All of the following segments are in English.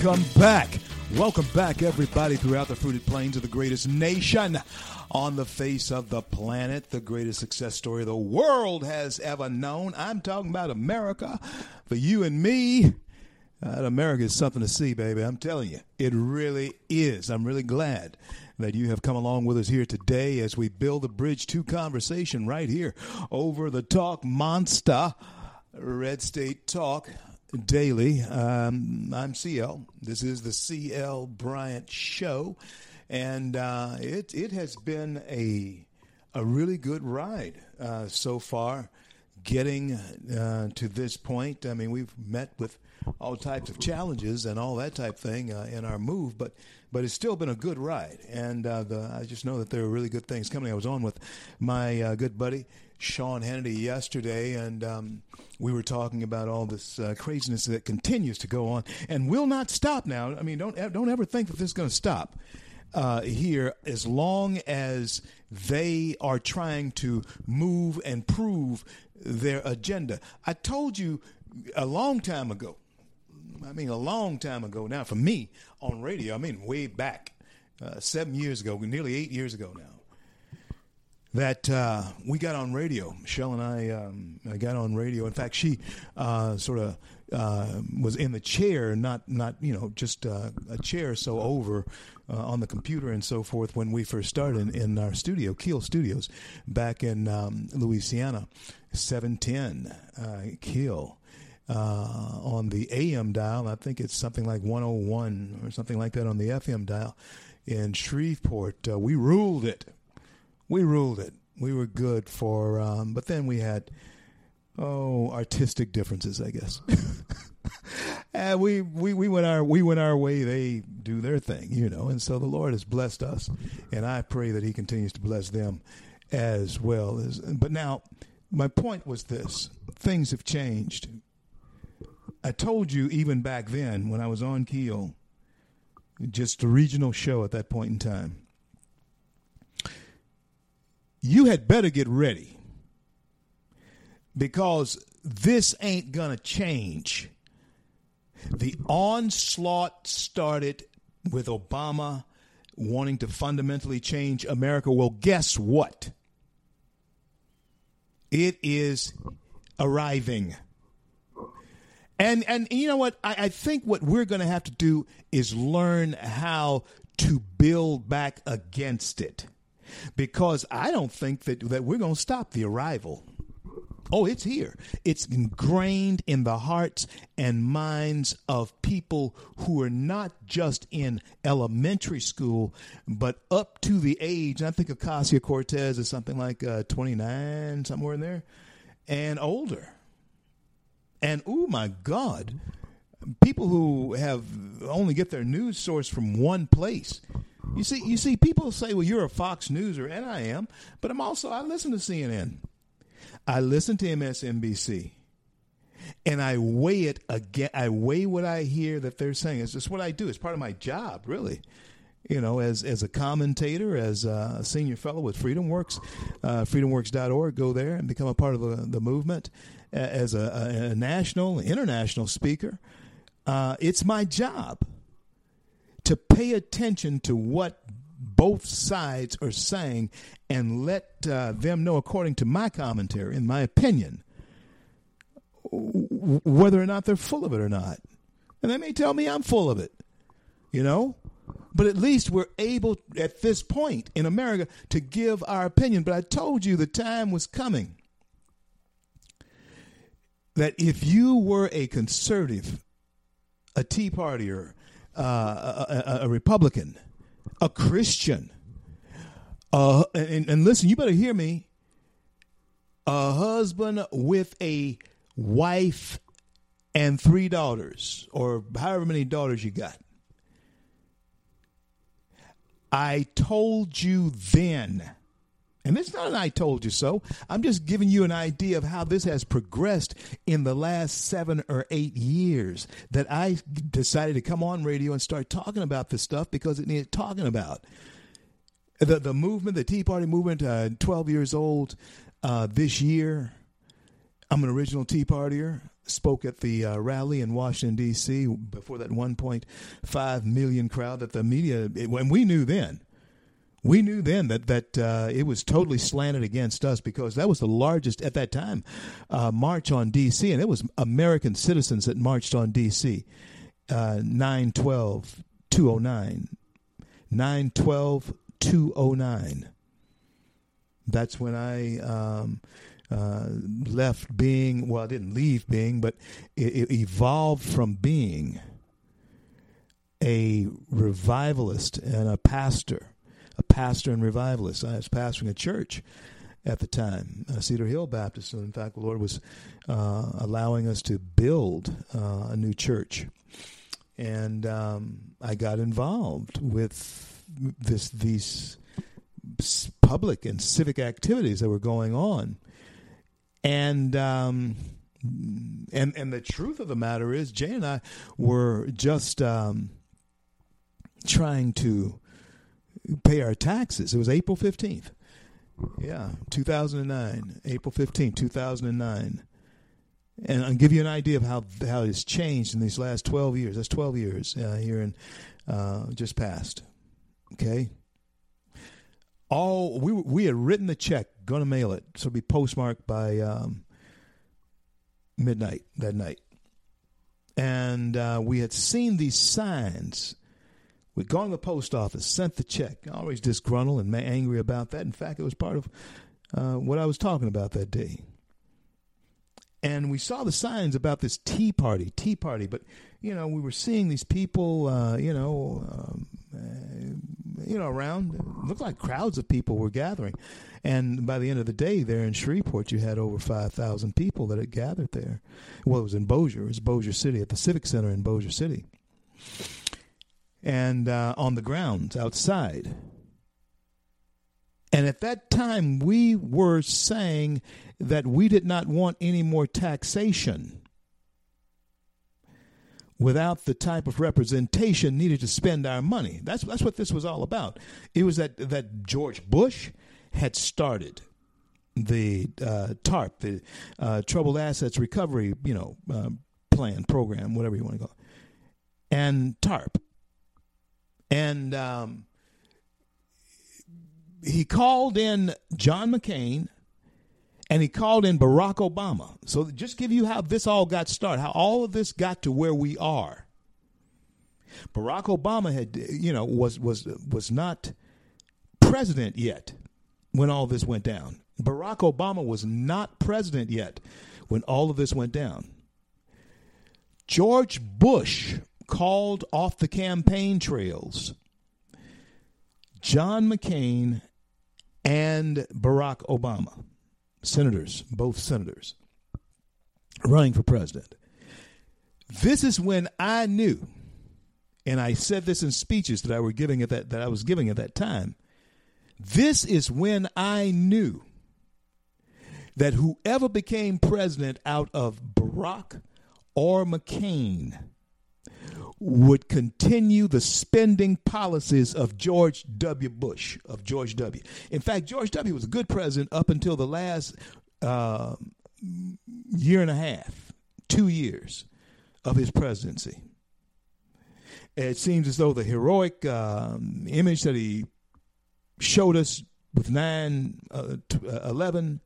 Welcome back. Welcome back, everybody, throughout the fruited plains of the greatest nation on the face of the planet, the greatest success story the world has ever known. I'm talking about America for you and me. Uh, America is something to see, baby. I'm telling you, it really is. I'm really glad that you have come along with us here today as we build the bridge to conversation right here over the Talk Monster, Red State Talk daily. Um, I'm CL. This is the CL Bryant Show, and uh, it it has been a a really good ride uh, so far. Getting uh, to this point, I mean, we've met with all types of challenges and all that type thing uh, in our move, but but it's still been a good ride, and uh, the, I just know that there are really good things coming. I was on with my uh, good buddy Sean Hannity yesterday, and um, we were talking about all this uh, craziness that continues to go on and will not stop now. I mean, don't don't ever think that this is going to stop uh, here as long as they are trying to move and prove their agenda. I told you a long time ago. I mean, a long time ago now. For me on radio, I mean, way back, uh, seven years ago, nearly eight years ago now that uh, we got on radio. Michelle and I, um, I got on radio. In fact, she uh, sort of uh, was in the chair, not not you know just uh, a chair so over uh, on the computer and so forth when we first started in, in our studio, Keel Studios, back in um, Louisiana, seven ten uh, Keel. on the AM dial, I think it's something like 101 or something like that on the FM dial in Shreveport. we ruled it we ruled it. We were good for, um, but then we had, oh, artistic differences, I guess. and we, we, we went our we went our way. They do their thing, you know. And so the Lord has blessed us, and I pray that He continues to bless them as well. As, but now, my point was this: things have changed. I told you even back then when I was on Keel, just a regional show at that point in time you had better get ready because this ain't going to change. The onslaught started with Obama wanting to fundamentally change America. Well, guess what? It is arriving. And and you know what? I, I think what we're going to have to do is learn how to build back against it because I don't think that, that we're going to stop the arrival. Oh, it's here. It's ingrained in the hearts and minds of people who are not just in elementary school, but up to the age. I think Ocasio Cortez is something like uh, 29, somewhere in there, and older. And oh my God, people who have only get their news source from one place you see, you see, people say, "Well, you're a Fox Newser," and I am, but I'm also I listen to CNN, I listen to MSNBC, and I weigh it again. I weigh what I hear that they're saying. It's just what I do. It's part of my job, really. You know, as as a commentator, as a senior fellow with Freedom FreedomWorks, uh, FreedomWorks.org. Go there and become a part of the, the movement. As a, a national, international speaker, uh, it's my job to pay attention to what both sides are saying and let uh, them know, according to my commentary, in my opinion, whether or not they're full of it or not. And they may tell me I'm full of it, you know? But at least we're able at this point in America to give our opinion. But I told you the time was coming that if you were a conservative, a Tea Partier, uh, a, a, Republican, a Christian. Uh, and, and listen, you better hear me. A husband with a wife and three daughters, or however many daughters you got. I told you then and it's not an I told you so. I'm just giving you an idea of how this has progressed in the last seven or eight years that I decided to come on radio and start talking about this stuff because it needed talking about. The, the movement, the Tea Party movement, uh, 12 years old uh, this year. I'm an original Tea Partier. Spoke at the uh, rally in Washington, D.C. before that 1.5 million crowd that the media, when we knew then we knew then that that uh, it was totally slanted against us because that was the largest at that time uh, march on D.C. and it was American citizens that marched on D.C. Uh, 912 209 912 209 that's when I um, uh, left being well I didn't leave being but it, it evolved from being a revivalist and a pastor a pastor and revivalist. I was pastoring a church at the time, uh, Cedar Hill Baptist. And in fact, the Lord was uh, allowing us to build uh, a new church. And um, I got involved with this these public and civic activities that were going on. And um, and and the truth of the matter is, Jay and I were just um, trying to pay our taxes. It was April 15th. Yeah, 2009, April 15th, 2009. And I'll give you an idea of how how it's changed in these last 12 years. That's 12 years uh, here in uh, just past. Okay. All we we had written the check, going to mail it, so it'll be postmarked by um, midnight that night, and uh, we had seen these signs We'd gone to the post office, sent the check, always disgruntled and angry about that. In fact, it was part of uh, what I was talking about that day. And we saw the signs about this tea party, tea party, but you know we were seeing these people, uh, you know, um, uh, you know, around. It looked like crowds of people were gathering, and by the end of the day, there in Shreveport, you had over five thousand people that had gathered there. Well, it was in Bossier, it was Bossier City at the Civic Center in Bossier City and uh, on the grounds outside. And at that time, we were saying that we did not want any more taxation without the type of representation needed to spend our money. That's, that's what this was all about. It was that, that George Bush had started the uh, TARP, the uh, Troubled Assets Recovery, you know, uh, plan, program, whatever you want to call it, and TARP and um, he called in John McCain and he called in Barack Obama. So just give you how this all got started, how all of this got to where we are. Barack Obama had, you know, was was was not president yet when all this went down. Barack Obama was not president yet when all of this went down. George Bush called off the campaign trails John McCain and Barack Obama, senators, both senators, running for president. This is when I knew, and I said this in speeches that I were giving at that that I was giving at that time. This is when I knew that whoever became president out of Barack or McCain would continue the spending policies of George W. Bush, of George W. In fact, George W. was a good president up until the last uh, year and a half, two years of his presidency. It seems as though the heroic um, image that he showed us with 9 uh, 11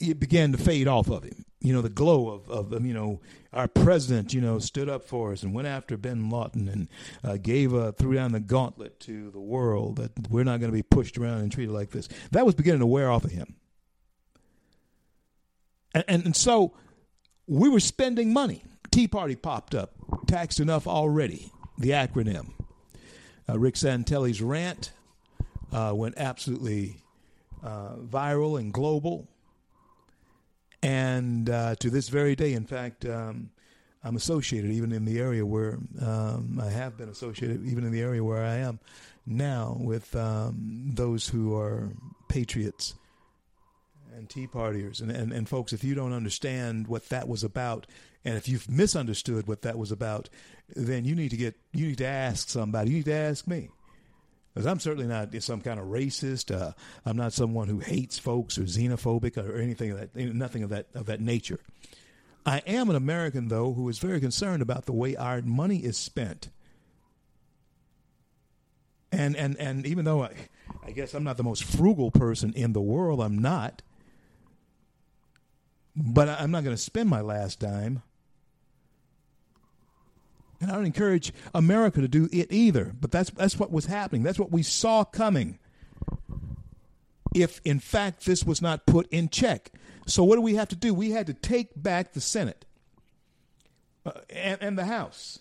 it began to fade off of him you know, the glow of, of, you know, our president, you know, stood up for us and went after Bin Laden and uh, gave, uh, threw down the gauntlet to the world that we're not going to be pushed around and treated like this. That was beginning to wear off of him. And, and, and so we were spending money. Tea Party popped up. taxed enough already. The acronym. Uh, Rick Santelli's rant uh, went absolutely uh, viral and global. And uh, to this very day, in fact, um, I'm associated even in the area where um, I have been associated, even in the area where I am now, with um, those who are patriots and Tea Partiers. And, and, and folks, if you don't understand what that was about, and if you've misunderstood what that was about, then you need to get you need to ask somebody. You need to ask me. Because I'm certainly not some kind of racist. Uh, I'm not someone who hates folks or xenophobic or anything of that, nothing of that of that nature. I am an American, though, who is very concerned about the way our money is spent. And and and even though I, I guess I'm not the most frugal person in the world, I'm not. But I'm not going to spend my last dime. And I don't encourage America to do it either. But that's that's what was happening. That's what we saw coming. If in fact this was not put in check. So what do we have to do? We had to take back the Senate uh, and, and the House.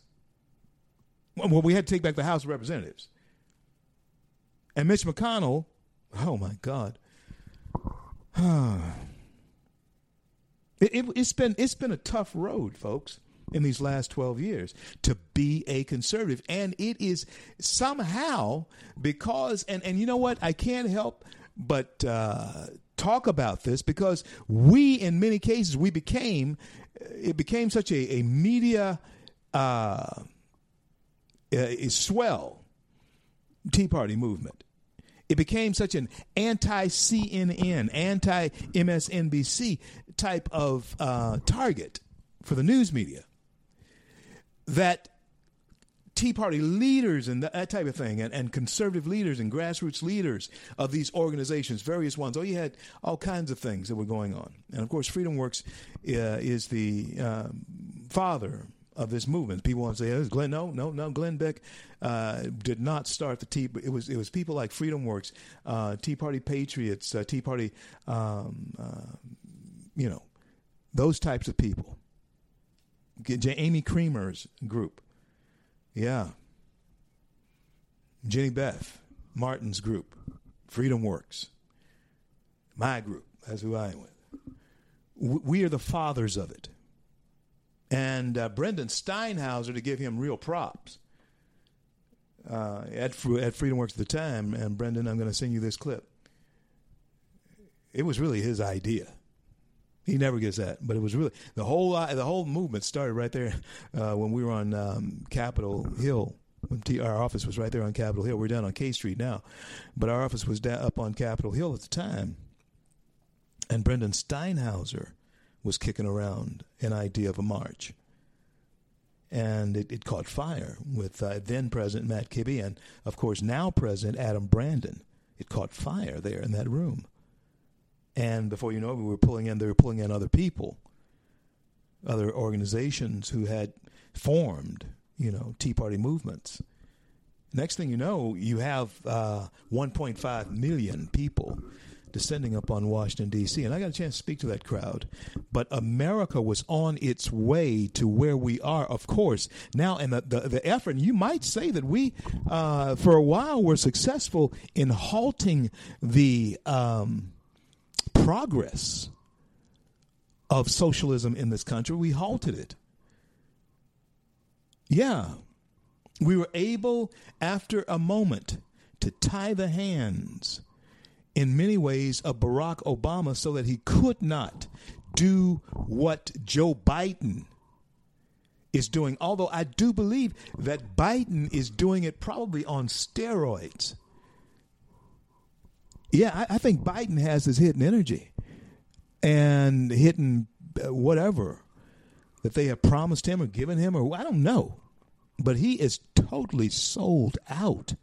Well, we had to take back the House of Representatives. And Mitch McConnell, oh my God. it, it, it's been it's been a tough road, folks, in these last twelve years to be a conservative, and it is somehow because and and you know what? I can't help but uh, talk about this because we, in many cases, we became it became such a, a media uh, a swell Tea Party movement. It became such an anti CNN, anti MSNBC type of uh, target for the news media that Tea Party leaders and that type of thing, and, and conservative leaders and grassroots leaders of these organizations, various ones. Oh, you had all kinds of things that were going on. And of course, Freedom Works uh, is the uh, father of this movement. People want to say, oh, Glenn, no, no, no. Glenn Beck uh, did not start the Tea. It was it was people like Freedom Works, uh, Tea Party patriots, uh, Tea Party, um, uh, you know, those types of people. Amy Kremer's group yeah. Jenny Beth, Martin's group, Freedom Works, my group, that's who I am with. We are the fathers of it. And uh, Brendan Steinhauser, to give him real props, uh, at, at Freedom Works at the time, and Brendan, I'm going to send you this clip. It was really his idea. He never gets that, but it was really the whole uh, the whole movement started right there uh, when we were on um, Capitol Hill. When T- our office was right there on Capitol Hill. We're down on K Street now, but our office was up on Capitol Hill at the time. And Brendan Steinhauser was kicking around an idea of a march, and it, it caught fire with uh, then President Matt Kibbe and, of course, now President Adam Brandon. It caught fire there in that room and before you know it, we were pulling in. They were pulling in other people, other organizations who had formed, you know, Tea Party movements. Next thing you know, you have uh, 1.5 million people descending upon Washington, D.C. And I got a chance to speak to that crowd. But America was on its way to where we are, of course. Now, and the, the, the effort, you might say that we, uh, for a while, were successful in halting the. Um, progress of socialism in this country. We halted it. Yeah. We were able, after a moment, to tie the hands in many ways of Barack Obama so that he could not do what Joe Biden is doing. Although I do believe that Biden is doing it probably on steroids. Yeah, I, I think Biden has this hidden energy and hidden uh, whatever that they have promised him or given him, or I don't know. But he is totally sold out.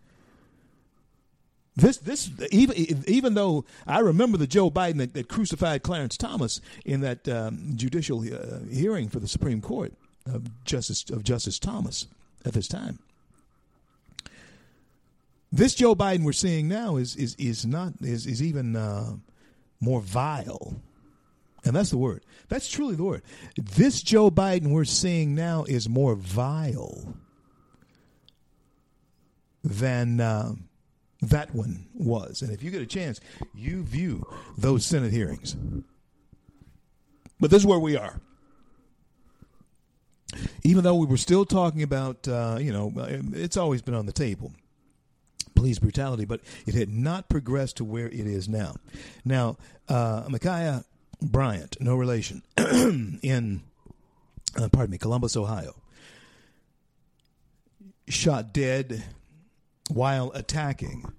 This, this, even even though I remember the Joe Biden that, that crucified Clarence Thomas in that um, judicial uh, hearing for the Supreme Court of Justice of Justice Thomas at this time. This Joe Biden we're seeing now is is is not is is even uh, more vile And that's the word. That's truly the word. This Joe Biden we're seeing now is more vile than uh, that one was. And if you get a chance, you view those Senate hearings. But this is where we are. Even though we were still talking about, uh, you know, it's always been on the table police brutality, but it had not progressed to where it is now. Now, uh, Ma'Khia Bryant, no relation, in, uh, pardon me, Columbus, Ohio, shot dead while attacking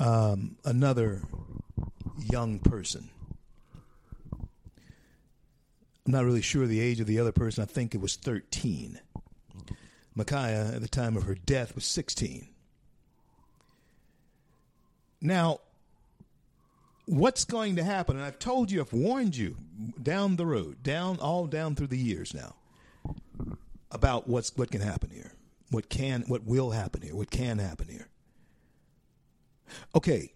um, another young person. I'm not really sure the age of the other person. I think it was 13. Ma'Khia, at the time of her death, was 16. Now, what's going to happen, and I've told you, I've warned you down the road, down all down through the years now, about what's what can happen here, what can, what will happen here, what can happen here. Okay.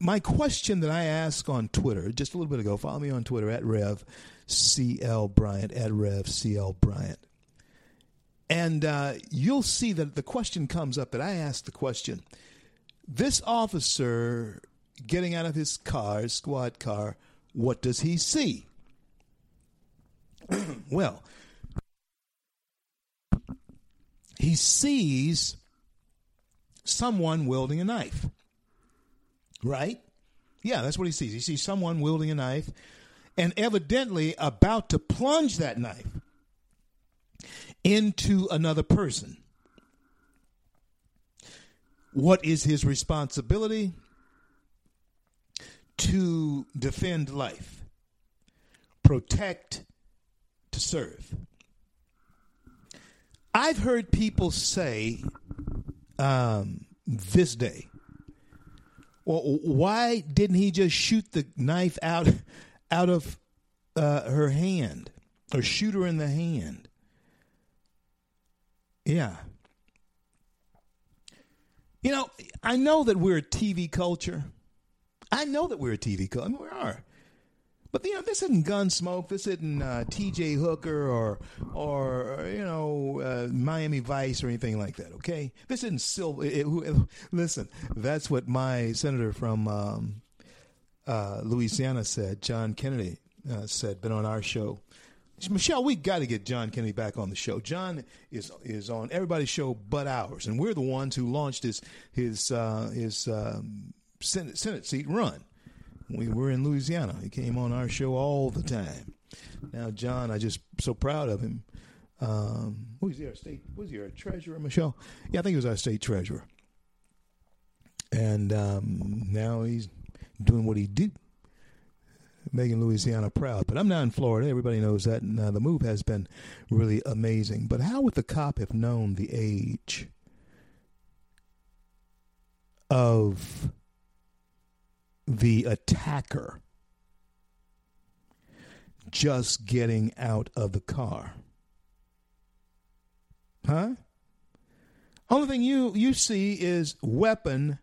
My question that I asked on Twitter just a little bit ago, follow me on Twitter at Rev CL Bryant, at Rev CL Bryant. And uh, you'll see that the question comes up that I asked the question this officer getting out of his car, his squad car, what does he see? well, he sees someone wielding a knife. Right? Yeah, that's what he sees. He sees someone wielding a knife and evidently about to plunge that knife into another person. What is his responsibility? To defend life, protect, to serve. I've heard people say um, this day, well, why didn't he just shoot the knife out out of uh, her hand or shoot her in the hand? Yeah, you know, I know that we're a TV culture. I know that we're a TV culture. I mean, we are. But you know, this isn't Gunsmoke. This isn't uh, T.J. Hooker or or you know uh, Miami Vice or anything like that. Okay, this isn't Silver. Listen, that's what my senator from um, uh, Louisiana said. John Kennedy uh, said, been on our show. Michelle, we got to get John Kennedy back on the show. John is is on everybody's show but ours, and we're the ones who launched his his uh, his um, Senate, Senate seat run. We were in Louisiana. He came on our show all the time. Now, John, I just so proud of him. Um, was he our state? Was he our treasurer, Michelle? Yeah, I think he was our state treasurer. And um, now he's doing what he do making Louisiana proud. But I'm now in Florida. Everybody knows that. And uh, the move has been really amazing. But how would the cop have known the age of the attacker just getting out of the car? Huh? Only thing you, you see is weapon,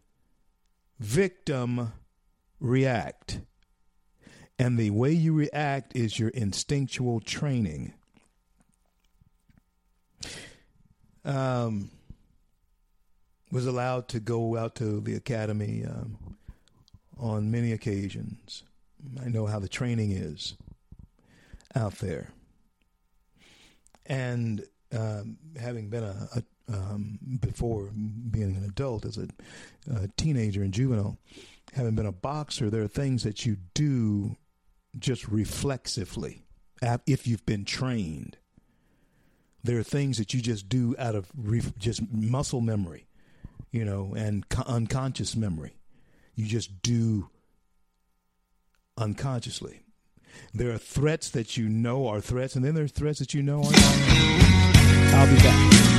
victim, react. And the way you react is your instinctual training. Um, was allowed to go out to the academy um, on many occasions. I know how the training is out there. And um, having been a, a um, before being an adult as a, a, teenager and juvenile, having been a boxer, there are things that you do just reflexively if you've been trained. There are things that you just do out of just muscle memory, you know, and unconscious memory. You just do unconsciously. There are threats that you know are threats, and then there are threats that you know are not. I'll be back.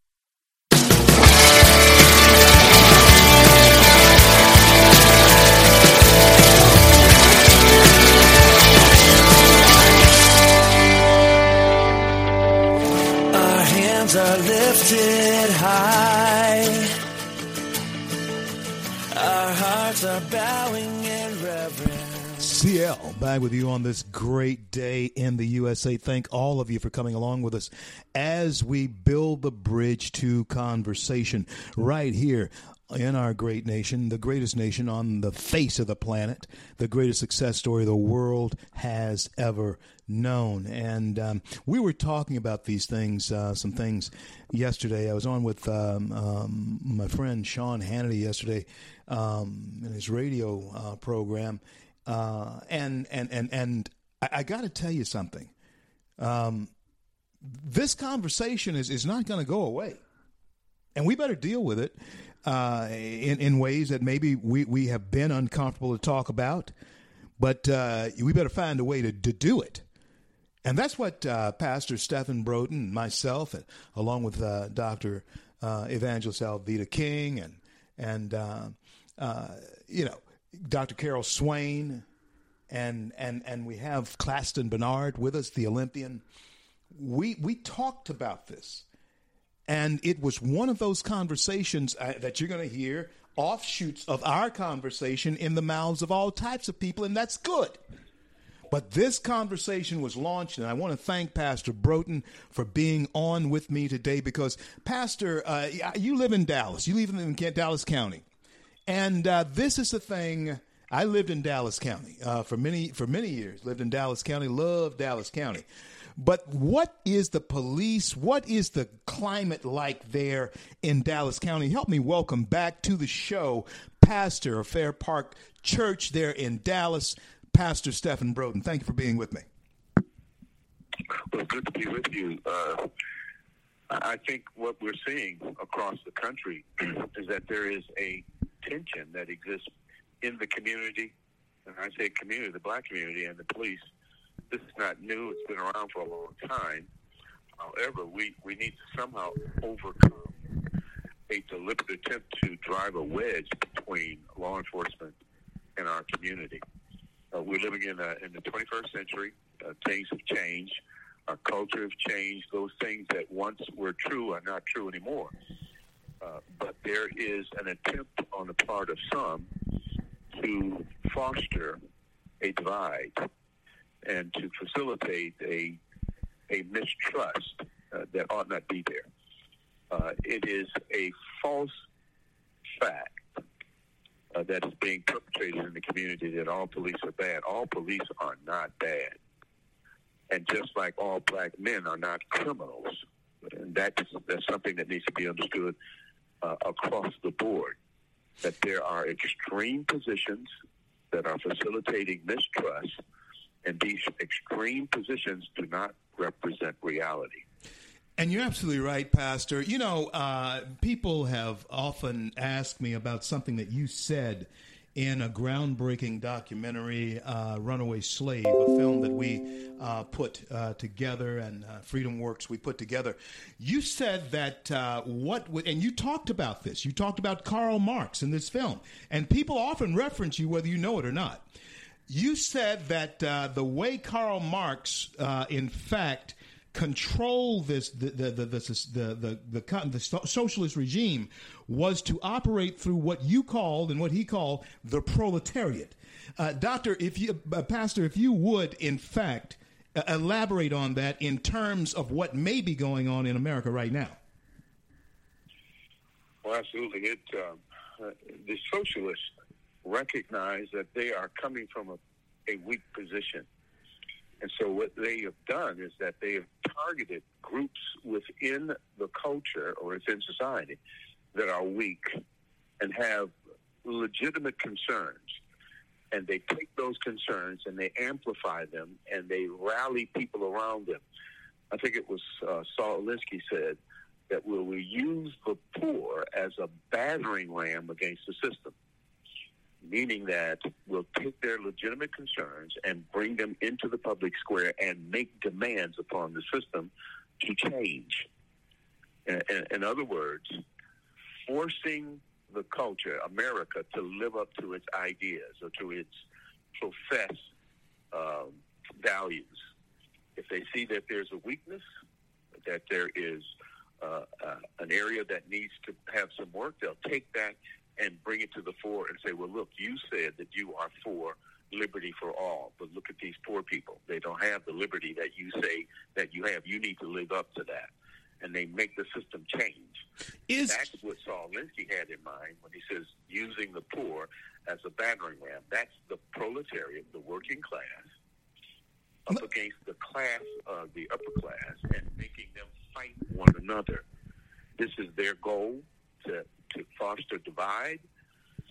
CL back with you on this great day in the USA. Thank all of you for coming along with us as we build the bridge to conversation right here in our great nation, the greatest nation on the face of the planet, the greatest success story the world has ever known. And um, we were talking about these things, uh, some things yesterday. I was on with um, um, my friend Sean Hannity yesterday um, in his radio uh, program, uh, and and and and I, I got to tell you something. Um, this conversation is is not going to go away, and we better deal with it uh, in in ways that maybe we we have been uncomfortable to talk about. But uh, we better find a way to, to do it. And that's what uh, Pastor Stephen Broden, myself, and along with uh, Dr. Uh, Evangelist Alveda King, and and you know Dr. Carol Swain, and and and we have Claston Bernard with us, the Olympian. We we talked about this, and it was one of those conversations uh, that you're going to hear offshoots of our conversation in the mouths of all types of people, and that's good. But this conversation was launched, and I want to thank Pastor Broden for being on with me today because, Pastor, uh, you live in Dallas. You live in Dallas County. And uh, this is the thing. I lived in Dallas County uh, for many for many years. Lived in Dallas County. Loved Dallas County. But what is the police? What is the climate like there in Dallas County? Help me welcome back to the show, Pastor of Fair Park Church there in Dallas, Pastor Stephen Broden. Thank you for being with me. Well, good to be with you. Uh, I think what we're seeing across the country is that there is a tension that exists in the community, and I say community, the black community, and the police. This is not new; it's been around for a long time. However, we, we need to somehow overcome a deliberate attempt to drive a wedge between law enforcement and our community. Uh, we're living in, a, in the 21st century. Uh, things have changed. Our culture has changed. Those things that once were true are not true anymore. Uh, but there is an attempt on the part of some to foster a divide and to facilitate a a mistrust uh, that ought not be there. Uh, it is a false fact uh, that is being perpetrated in the community that all police are bad. All police are not bad. And just like all black men are not criminals, and that's, that's something that needs to be understood uh, across the board, that there are extreme positions that are facilitating mistrust, and these extreme positions do not represent reality. And you're absolutely right, Pastor. You know, uh, people have often asked me about something that you said in a groundbreaking documentary, uh, Runaway Slave, a film that we uh, put uh, together and uh, Freedom Works we put together. You said that uh, what, w- and you talked about this, you talked about Karl Marx in this film, and people often reference you whether you know it or not. You said that uh, the way Karl Marx, in fact, control this the the the the the, the, the, the socialist regime was to operate through what you called and what he called the proletariat. Uh, doctor, if you, uh, pastor, if you would, in fact, uh, elaborate on that in terms of what may be going on in America right now. Well, absolutely. It um, uh, the socialists recognize that they are coming from a, a weak position and so what they have done is that they have targeted groups within the culture or within society that are weak and have legitimate concerns. And they take those concerns and they amplify them and they rally people around them. I think it was uh, Saul Alinsky said that we will use the poor as a battering ram against the system, meaning that we'll take their legitimate concerns and bring them into the public square and make demands upon the system to change. In, in, other words, forcing the culture, America, to live up to its ideas or to its professed um, values. If they see that there's a weakness, that there is uh, uh, an area that needs to have some work, they'll take that and bring it to the fore and say, well, look, you said that you are for liberty for all, but look at these poor people. They don't have the liberty that you say that you have. You need to live up to that. And they make the system change. Is That's what Saul Alinsky had in mind when he says using the poor as a battering ram. That's the proletariat, the working class, up against the class of the upper class and making them fight one another. This is their goal to, to foster divide,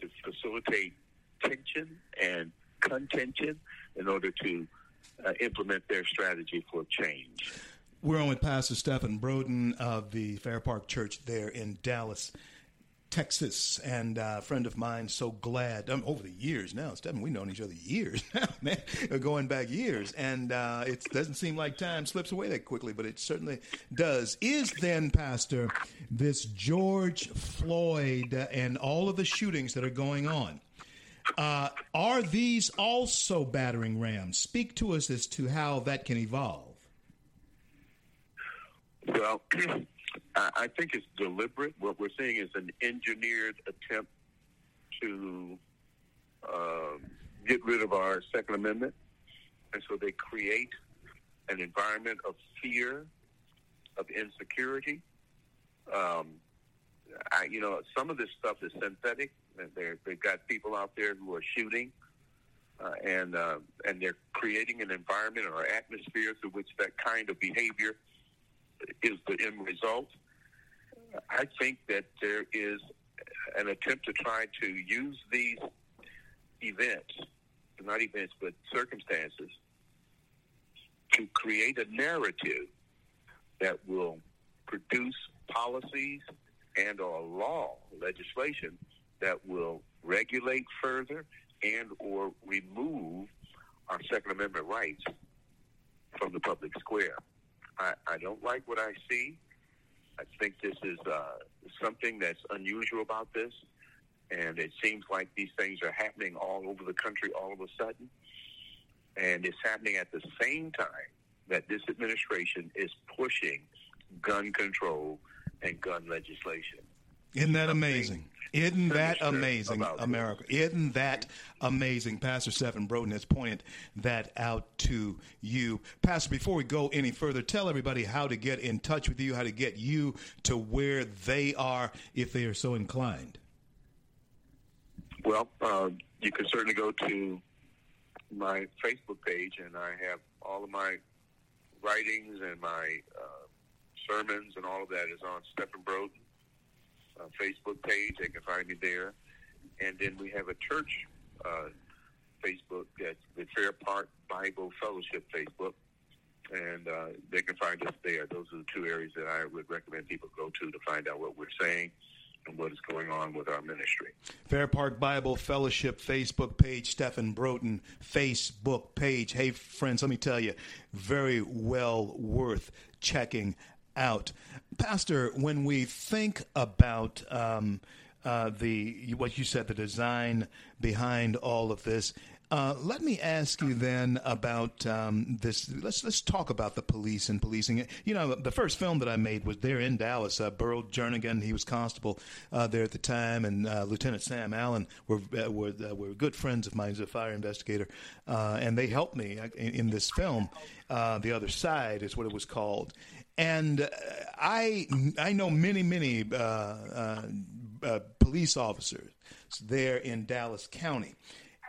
to facilitate tension and contention in order to uh, implement their strategy for change. We're on with Pastor Stephen Broden of the Fair Park Church there in Dallas, Texas, and uh, a friend of mine. So glad um, over the years now, Stephen. We've known each other years now, man, going back years, and uh, it doesn't seem like time slips away that quickly, but it certainly does. Is then, Pastor, this George Floyd and all of the shootings that are going on? Uh, are these also battering rams? Speak to us as to how that can evolve. Well, I I think it's deliberate. What we're seeing is an engineered attempt to um, get rid of our Second Amendment. And so they create an environment of fear, of insecurity. Um, I, you know, some of this stuff is synthetic. They're, they've got people out there who are shooting, uh, and uh, and they're creating an environment or atmosphere through which that kind of behavior is the end result. I think that there is an attempt to try to use these events, not events, but circumstances, to create a narrative that will produce policies and or law legislation that will regulate further and or remove our Second Amendment rights from the public square. I, I don't like what I see. I think this is uh, something that's unusual about this, and it seems like these things are happening all over the country all of a sudden, and it's happening at the same time that this administration is pushing gun control and gun legislation. Isn't that amazing? Isn't that amazing, America? Isn't that amazing? Pastor Stephen Broden has pointed that out to you. Pastor, before we go any further, tell everybody how to get in touch with you, how to get you to where they are if they are so inclined. Well, uh, you can certainly go to my Facebook page, and I have all of my writings and my uh, sermons and all of that is on Stephen Broden uh, Facebook page. They can find me there. And then we have a church uh, Facebook that's the Fair Park Bible Fellowship Facebook. And uh, they can find us there. Those are the two areas that I would recommend people go to to find out what we're saying and what is going on with our ministry. Fair Park Bible Fellowship Facebook page, Stephen Broden Facebook page. Hey, friends, let me tell you, very well worth checking out. Pastor, when we think about um, uh, the what you said, the design behind all of this, uh, let me ask you then about um, this. Let's let's talk about the police and policing. You know, the first film that I made was there in Dallas. Uh, Burl Jernigan, he was constable uh, there at the time, and uh, Lieutenant Sam Allen were uh, were uh, were good friends of mine. He's a fire investigator, and they helped me in, in this film. The other side is what it was called, and uh, I I know many many uh, uh, uh, police officers there in Dallas County,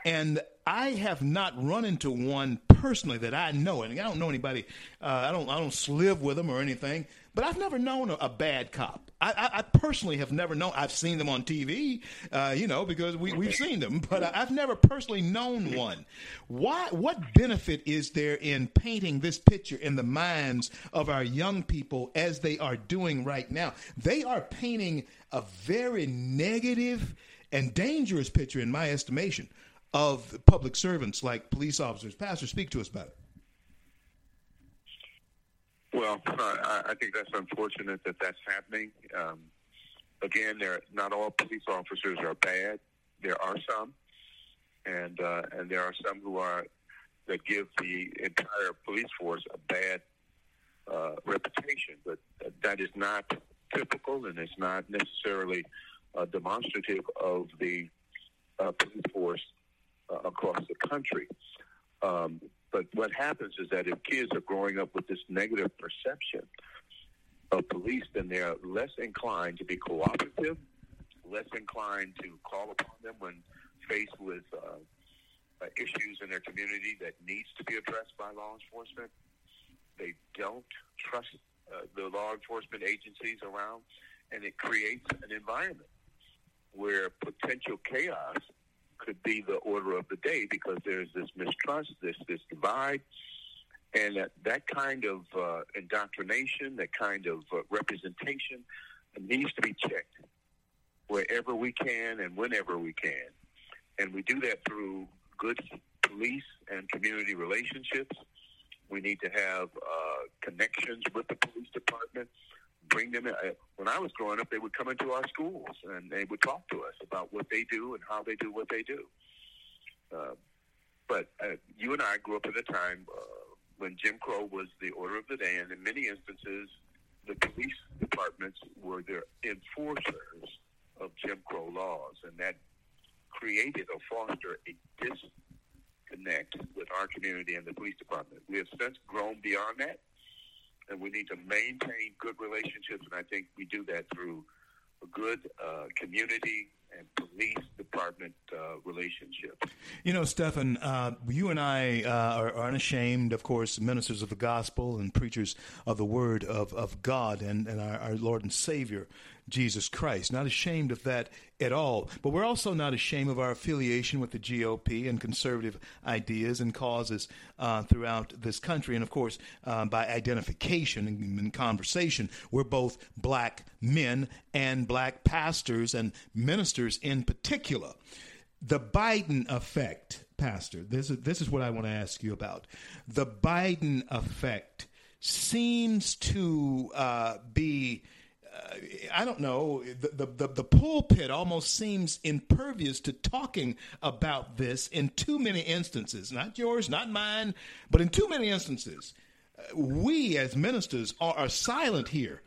and I have not run into one personally that I know, and I don't know anybody. Uh, I don't I don't live with them or anything, but I've never known a, a bad cop. I, I, personally have never known. I've seen them on TV, uh, you know, because we, we've seen them, but I, I've never personally known one. Why? What benefit is there in painting this picture in the minds of our young people as they are doing right now? They are painting a very negative and dangerous picture, in my estimation, of public servants like police officers. Pastor, speak to us about it. Well, I, I think that's unfortunate that that's happening. Um, again, there not all police officers are bad. There are some, and uh, and there are some who are that give the entire police force a bad uh, reputation. But that is not typical, and it's not necessarily uh, demonstrative of the uh, police force uh, across the country. Um, but what happens is that if kids are growing up with this negative perception of police, then they're less inclined to be cooperative, less inclined to call upon them when faced with uh, uh, issues in their community that needs to be addressed by law enforcement. They don't trust uh, the law enforcement agencies around, and it creates an environment where potential chaos could be the order of the day because there's this mistrust, this this divide, and that, that kind of uh, indoctrination, that kind of uh, representation needs to be checked wherever we can and whenever we can. And we do that through good police and community relationships. We need to have uh, connections with the police department bring them in. When I was growing up, they would come into our schools and they would talk to us about what they do and how they do what they do. Uh, but uh, you and I grew up at a time uh, when Jim Crow was the order of the day, and in many instances, the police departments were the enforcers of Jim Crow laws, and that created or fostered a disconnect with our community and the police department. We have since grown beyond that and we need to maintain good relationships. And I think we do that through a good uh, community and police department uh, relationship. You know, Stephen, uh, you and I uh, are, are, unashamed, of course, ministers of the gospel and preachers of the word of, of God and, and our, our Lord and Savior. Jesus Christ. Not ashamed of that at all. But we're also not ashamed of our affiliation with the GOP and conservative ideas and causes uh, throughout this country. And of course, uh, by identification and, conversation, we're both black men and black pastors and ministers in particular. The Biden effect, Pastor, this is, this is what I want to ask you about. The Biden effect seems to uh, be I don't know, the, the, the, pulpit almost seems impervious to talking about this in too many instances. Not yours, not mine, but in too many instances. Uh, we as ministers are, are silent here.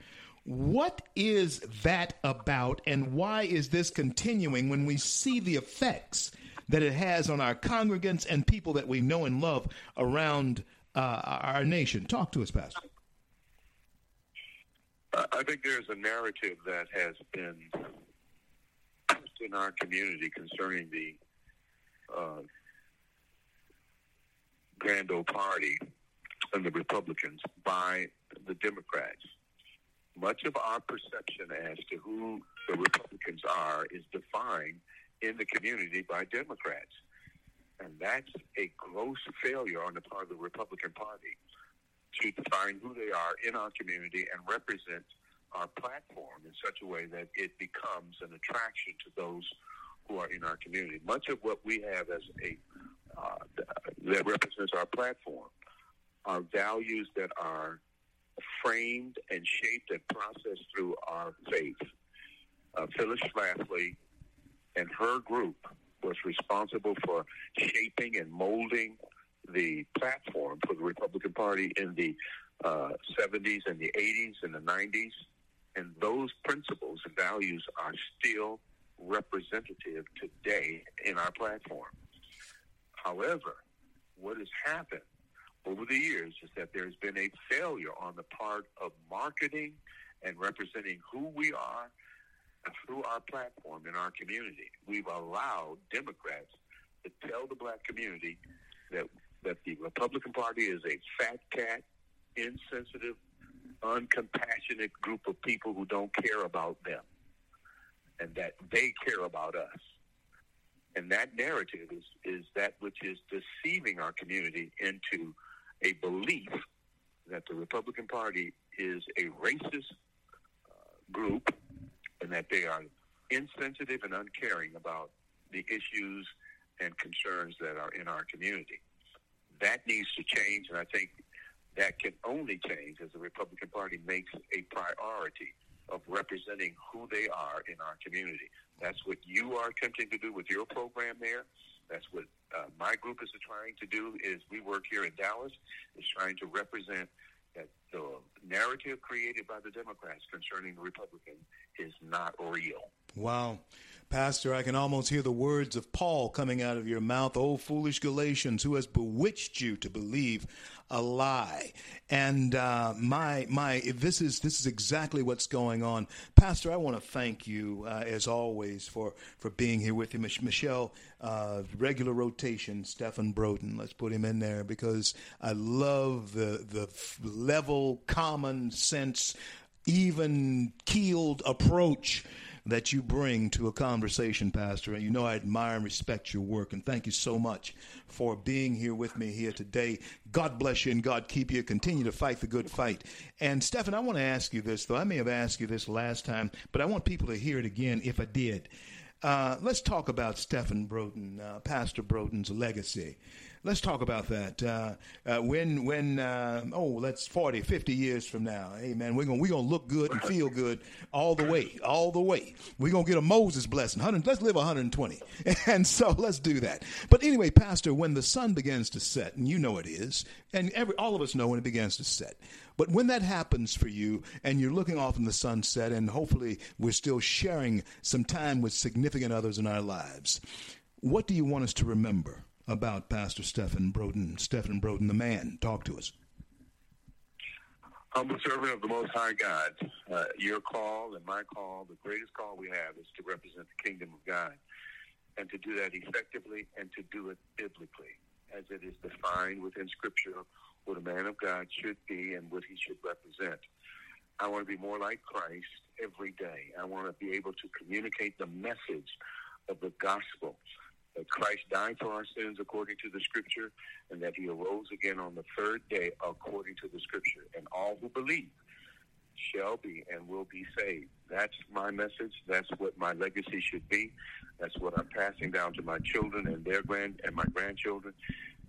What is that about, and why is this continuing when we see the effects that it has on our congregants and people that we know and love around uh, our nation? Talk to us, Pastor. I think there's a narrative that has been in our community concerning the uh, Grand Old Party and the Republicans by the Democrats. Much of our perception as to who the Republicans are is defined in the community by Democrats. And that's a gross failure on the part of the Republican Party to define who they are in our community and represent our platform in such a way that it becomes an attraction to those who are in our community. Much of what we have as a uh, that represents our platform are values that are framed and shaped and processed through our faith. Uh, Phyllis Schlafly and her group was responsible for shaping and molding the platform for the Republican Party in the uh, 70s and the 80s and the 90s. And those principles and values are still representative today in our platform. However, what has happened over the years is that there's been a failure on the part of marketing and representing who we are through our platform in our community. We've allowed Democrats to tell the black community that that the Republican Party is a fat cat, insensitive, uncompassionate group of people who don't care about them, and that they care about us. And that narrative is, is that which is deceiving our community into a belief that the Republican Party is a racist uh, group and that they are insensitive and uncaring about the issues and concerns that are in our community. That needs to change, and I think that can only change as the Republican Party makes a priority of representing who they are in our community. That's what you are attempting to do with your program there. That's what uh, my group is trying to do. Is we work here in Dallas is trying to represent that the narrative created by the Democrats concerning the Republicans is not real. Wow. Pastor, I can almost hear the words of Paul coming out of your mouth. Oh, foolish Galatians, who has bewitched you to believe a lie? And uh, my my, this is this is exactly what's going on, Pastor. I want to thank you uh, as always for for being here with you, Mich- Michelle. Uh, regular rotation, Stephen Broden. Let's put him in there because I love the the level, common sense, even keeled approach that you bring to a conversation, Pastor. And you know I admire and respect your work. And thank you so much for being here with me here today. God bless you and God keep you. Continue to fight the good fight. And Stephen, I want to ask you this, though I may have asked you this last time, but I want people to hear it again if I did. Uh, let's talk about Stephen Broden, uh, Pastor Broden's legacy. Let's talk about that. Uh, uh, when, when, uh, oh, that's 40, 50 years from now. Hey, man, we're going we're gonna look good and feel good all the way, all the way. We're going to get a Moses blessing. 100, let's live 120. And so let's do that. But anyway, Pastor, when the sun begins to set, and you know it is, and every, all of us know when it begins to set, but when that happens for you and you're looking off in the sunset, and hopefully we're still sharing some time with significant others in our lives, what do you want us to remember? About Pastor Stephen Broden. Stephen Broden, the man. Talk to us. Humble servant of the Most High God, uh, your call and my call, the greatest call we have is to represent the kingdom of God and to do that effectively and to do it biblically as it is defined within Scripture what a man of God should be and what he should represent. I want to be more like Christ every day. I want to be able to communicate the message of the gospel that Christ died for our sins according to the scripture, and that he arose again on the third day according to the scripture. And all who believe shall be and will be saved. That's my message. That's what my legacy should be. That's what I'm passing down to my children and their grand and my grandchildren.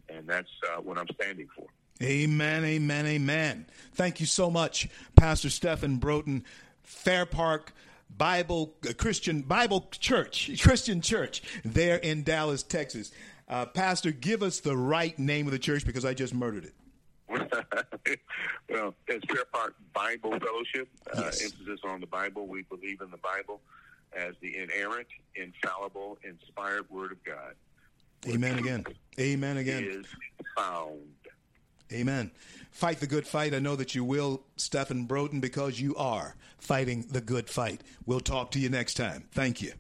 And that's uh, what I'm standing for. Amen, amen, amen. Thank you so much, Pastor Stephen Broden, Fair Park Bible uh, Christian Bible Church, Christian Church there in Dallas, Texas. Uh, Pastor, give us the right name of the church because I just murdered it. well, it's Fair Park Bible Fellowship. Uh, yes. Emphasis on the Bible. We believe in the Bible as the inerrant, infallible, inspired Word of God. Amen again. Amen again. Is found. Amen. Fight the good fight. I know that you will, Stephen Broden, because you are fighting the good fight. We'll talk to you next time. Thank you.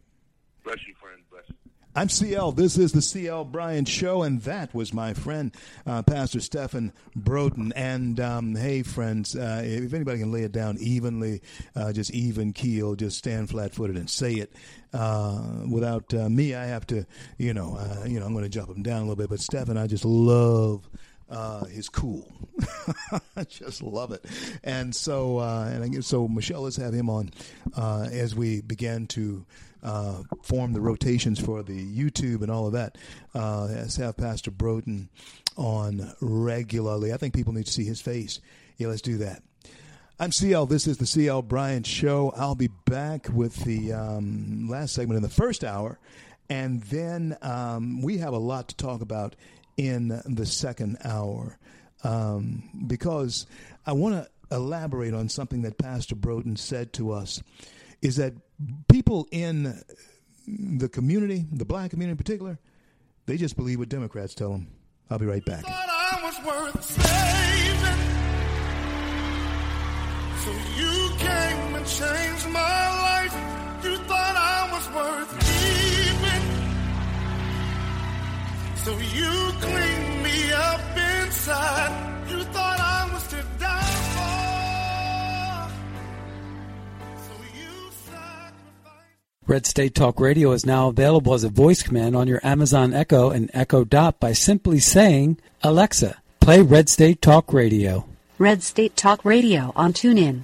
Bless you, friend. Bless you. I'm CL. This is the CL Bryant Show, and that was my friend, uh, Pastor Stephen Broden. And um, hey, friends, uh, if anybody can lay it down evenly, uh, just even keel, just stand flat footed and say it. Uh, without uh, me, I have to, you know, uh, you know, I'm going to jump him down a little bit. But Stephen, I just love uh, is cool. I just love it. And so, uh, and so Michelle, let's have him on uh, as we begin to uh, form the rotations for the YouTube and all of that. Uh, let's have Pastor Broden on regularly. I think people need to see his face. Yeah, let's do that. I'm CL. This is the CL Bryant Show. I'll be back with the um, last segment in the first hour. And then um, we have a lot to talk about in the second hour um, because I want to elaborate on something that Pastor Broden said to us is that people in the community, the black community in particular, they just believe what Democrats tell them. I'll be right back. So you came and changed my life. You thought I was worth So you clean me up inside. You thought I was to die for. So you. Red State Talk Radio is now available as a voice command on your Amazon Echo and Echo Dot by simply saying, Alexa, play Red State Talk Radio. Red State Talk Radio on TuneIn.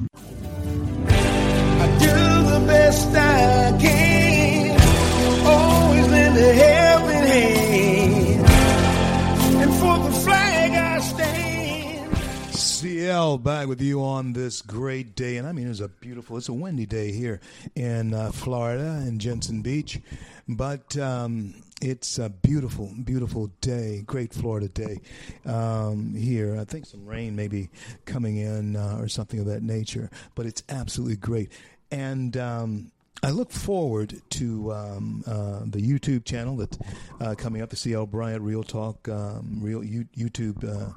Best I can. Always hand. And for the flag I stand. CL back with you on this great day, and I mean it's a beautiful, it's a windy day here in uh, Florida in Jensen Beach, but um, it's a beautiful, beautiful day, great Florida day um, here. I think some rain may be coming in uh, or something of that nature, but it's absolutely great, and. Um, I look forward to um, uh, the YouTube channel that's uh, coming up, the CL Bryant Real Talk um, Real U- YouTube uh,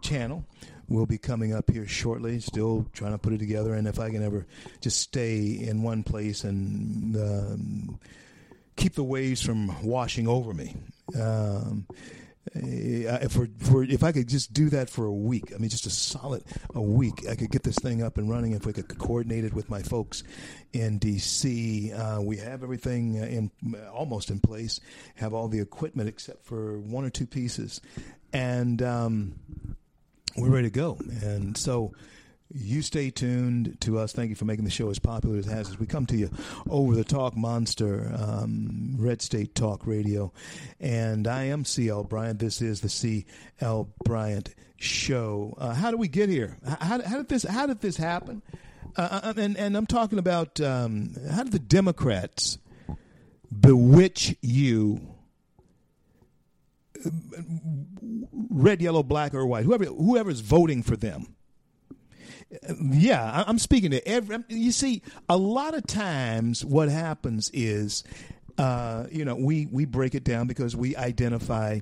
channel will be coming up here shortly. Still trying to put it together, and if I can ever just stay in one place and um, keep the waves from washing over me. Um, uh, for, for if I could just do that for a week, I mean, just a solid a week, I could get this thing up and running. If we could coordinate it with my folks in D.C., uh, we have everything uh, in almost in place, have all the equipment except for one or two pieces, and um, we're ready to go. And so you stay tuned to us. Thank you for making the show as popular as it has. As we come to you over the Talk Monster, um, Red State Talk Radio, and I am CL Bryant. This is the CL Bryant Show. Uh, how did we get here? How, how, did this? How did this happen? Uh, and and I'm talking about um, how did the Democrats bewitch you? Red, yellow, black, or white, whoever whoever's voting for them yeah, I'm speaking to every. You see, a lot of times what happens is. Uh, you know, we, we break it down because we identify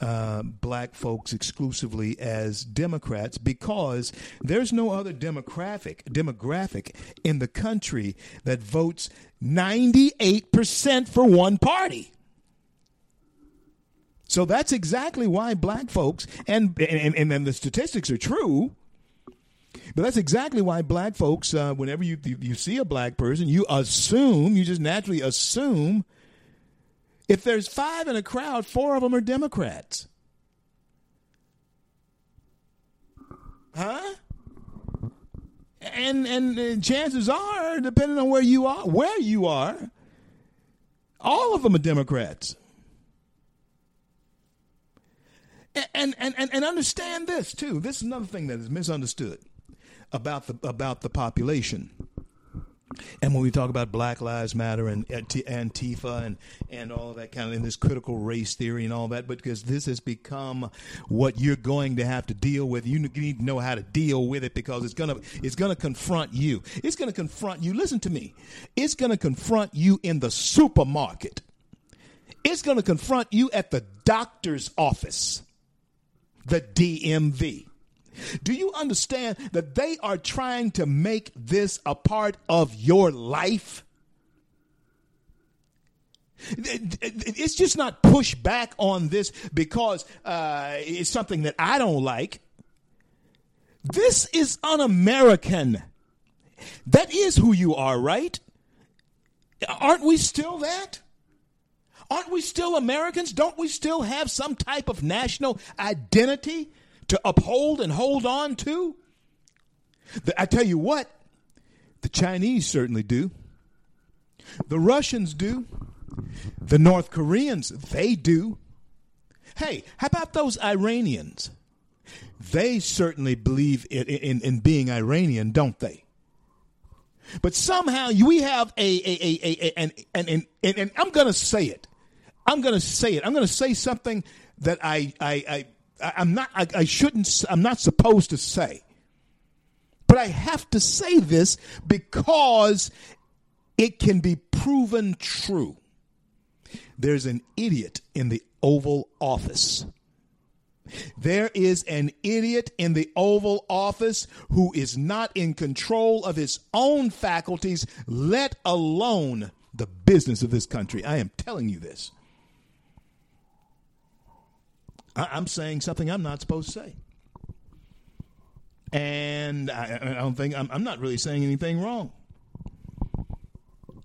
uh, black folks exclusively as Democrats because there's no other demographic demographic in the country that votes 98% for one party. So that's exactly why black folks and and, and, and the statistics are true but that's exactly why black folks, uh, whenever you, you, you see a black person, you assume, you just naturally assume, if there's five in a crowd, four of them are Democrats. Huh? And and chances are, depending on where you are, where you are, all of them are Democrats. And and and, and understand this too. This is another thing that is misunderstood about the about the population. And when we talk about Black Lives Matter and Antifa and, and all of that kind of, in this critical race theory and all that, because this has become what you're going to have to deal with, you need to know how to deal with it because it's gonna it's gonna confront you. It's gonna confront you. Listen to me. It's gonna confront you in the supermarket. It's gonna confront you at the doctor's office, the DMV. Do you understand that they are trying to make this a part of your life? It's just not push back on this because uh, it's something that I don't like. This is un American. That is who you are, right? Aren't we still that? Aren't we still Americans? Don't we still have some type of national identity? To uphold and hold on to? I tell you what, the Chinese certainly do. The Russians do. The North Koreans, they do. Hey, how about those Iranians? They certainly believe in, in, in being Iranian, don't they? But somehow we have a, a, a, a, an, an, an, and, and I'm going to say it. I'm going to say it. I'm going to say something that I, I, I I, am not, I, I shouldn't, I'm not supposed to say. But I have to say this because it can be proven true. There's an idiot in the Oval Office. There is an idiot in the Oval Office who is not in control of his own faculties, let alone the business of this country. I am telling you this. I- am saying something I'm not supposed to say. And I, I don't think I'm, I'm not really saying anything wrong.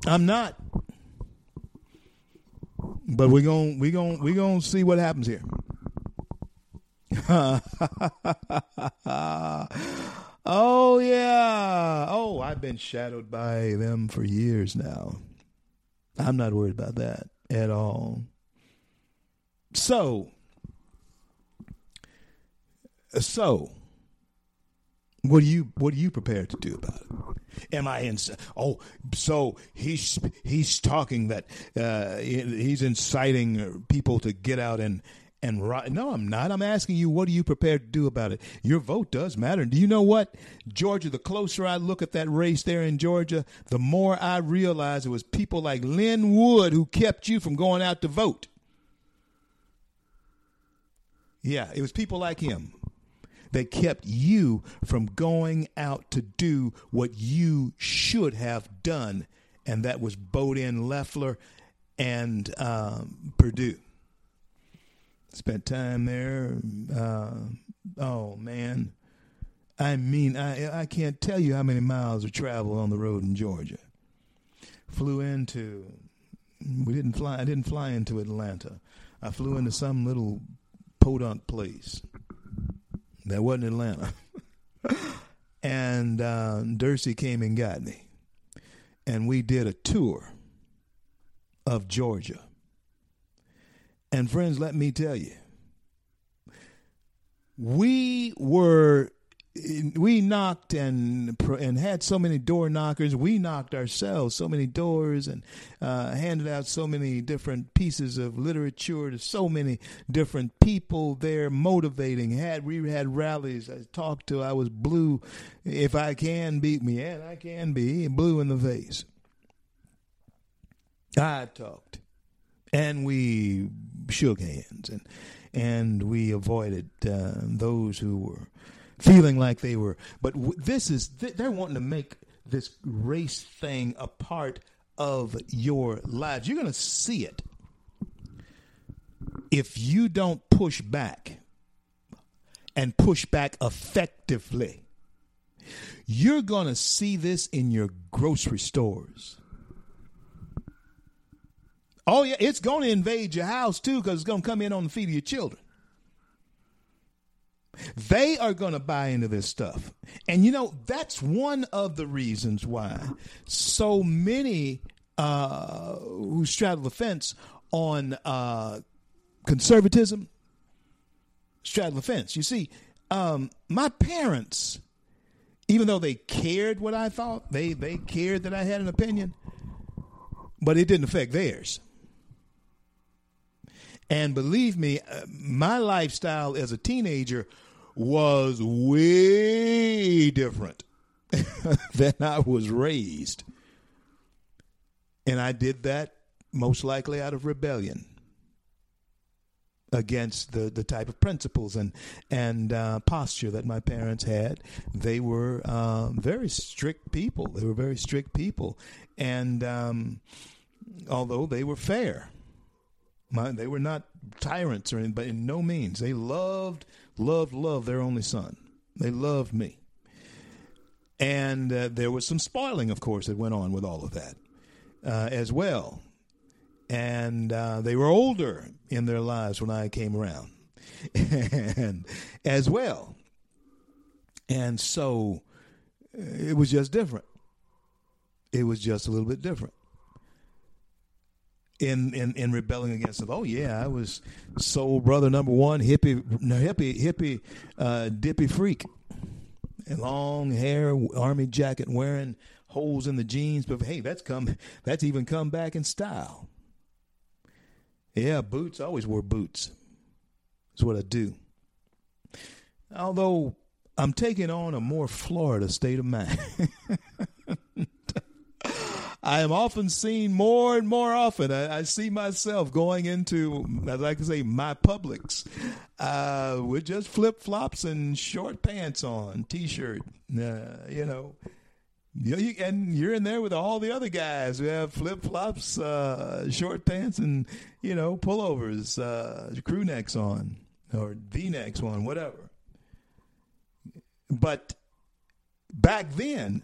I'm not. But we're going we're going we're going to see what happens here. oh yeah. Oh, I've been shadowed by them for years now. I'm not worried about that at all. So, so what are you what are you prepared to do about it? Am I in? Oh, so he's he's talking that uh, he's inciting people to get out and and right. No, I'm not. I'm asking you, what are you prepared to do about it? Your vote does matter. Do you know what, Georgia? The closer I look at that race there in Georgia, the more I realize it was people like Lin Wood who kept you from going out to vote. Yeah, it was people like him that kept you from going out to do what you should have done, and that was vote in Loeffler and um, Perdue. Spent time there. Uh, oh man, I mean, I I can't tell you how many miles of travel on the road in Georgia. Flew into, we didn't fly. I didn't fly into Atlanta. I flew into some little podunk place that wasn't Atlanta. and uh, Dursey came and got me. And we did a tour of Georgia. And friends, let me tell you, we were we knocked and and had so many door knockers. We knocked ourselves so many doors and uh, handed out so many different pieces of literature to so many different people there, motivating. Had we had rallies? I talked to. I was blue. If I can beat me, and I can be blue in the face. I talked, and we shook hands, and and we avoided uh, those who were feeling like they were. But w- this is they're wanting to make this race thing a part of your lives. You're going to see it if you don't push back and push back effectively. You're going to see this in your grocery stores. Oh, yeah, it's going to invade your house too because it's going to come in on the feet of your children. They are going to buy into this stuff. And you know, that's one of the reasons why so many uh, who straddle the fence on uh, conservatism straddle the fence. You see, um, my parents, even though they cared what I thought, they, they cared that I had an opinion, but it didn't affect theirs. And believe me, uh, my lifestyle as a teenager was way different than I was raised. And I did that most likely out of rebellion against the, the type of principles and and uh, posture that my parents had. They were uh, very strict people. They were very strict people, and um, although they were fair, my, they were not tyrants or anything, but in no means they loved loved, loved their only son. They loved me. And uh, there was some spoiling, of course, that went on with all of that uh, as well. And uh, they were older in their lives when I came around, and as well. And so it was just different. It was just a little bit different in, in, in rebelling against it. Oh yeah, I was soul brother number one, hippie hippie hippie uh, dippy freak, and long hair, army jacket, wearing holes in the jeans. But hey, that's come that's even come back in style. Yeah, boots. I always wore boots. That's what I do. Although I'm taking on a more Florida state of mind. I am often seen more and more often. I, I see myself going into, as I to say, my Publix uh, with just flip flops and short pants on, t shirt, uh, you know. You, and you're in there with all the other guys who have flip flops, uh, short pants, and you know pullovers, uh, crew necks on or V necks on, whatever. But back then,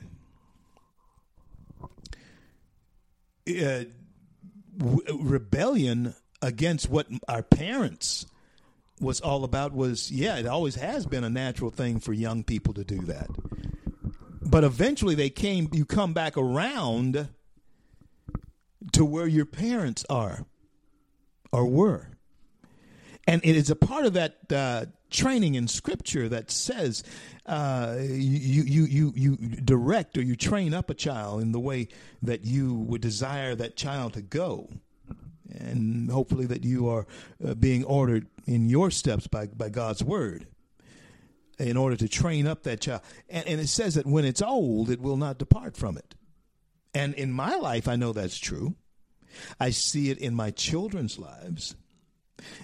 uh, rebellion against what our parents was all about was yeah it always has been a natural thing for young people to do that. But eventually they came you come back around to where your parents are or were. And it is a part of that uh, training in scripture that says uh, you, you, you, you direct or you train up a child in the way that you would desire that child to go. And hopefully that you are uh, being ordered in your steps by, by God's word in order to train up that child. And, and it says that when it's old, it will not depart from it. And in my life, I know that's true. I see it in my children's lives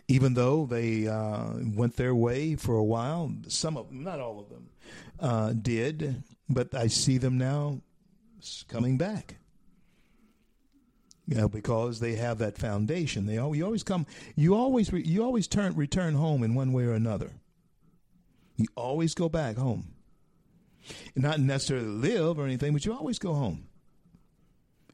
even though they uh, went their way for a while. Some of them, not all of them, uh, did, but I see them now coming back. You know, because they have that foundation. They you always come. You always re, you always turn return home in one way or another. You always go back home. Not necessarily live or anything, but you always go home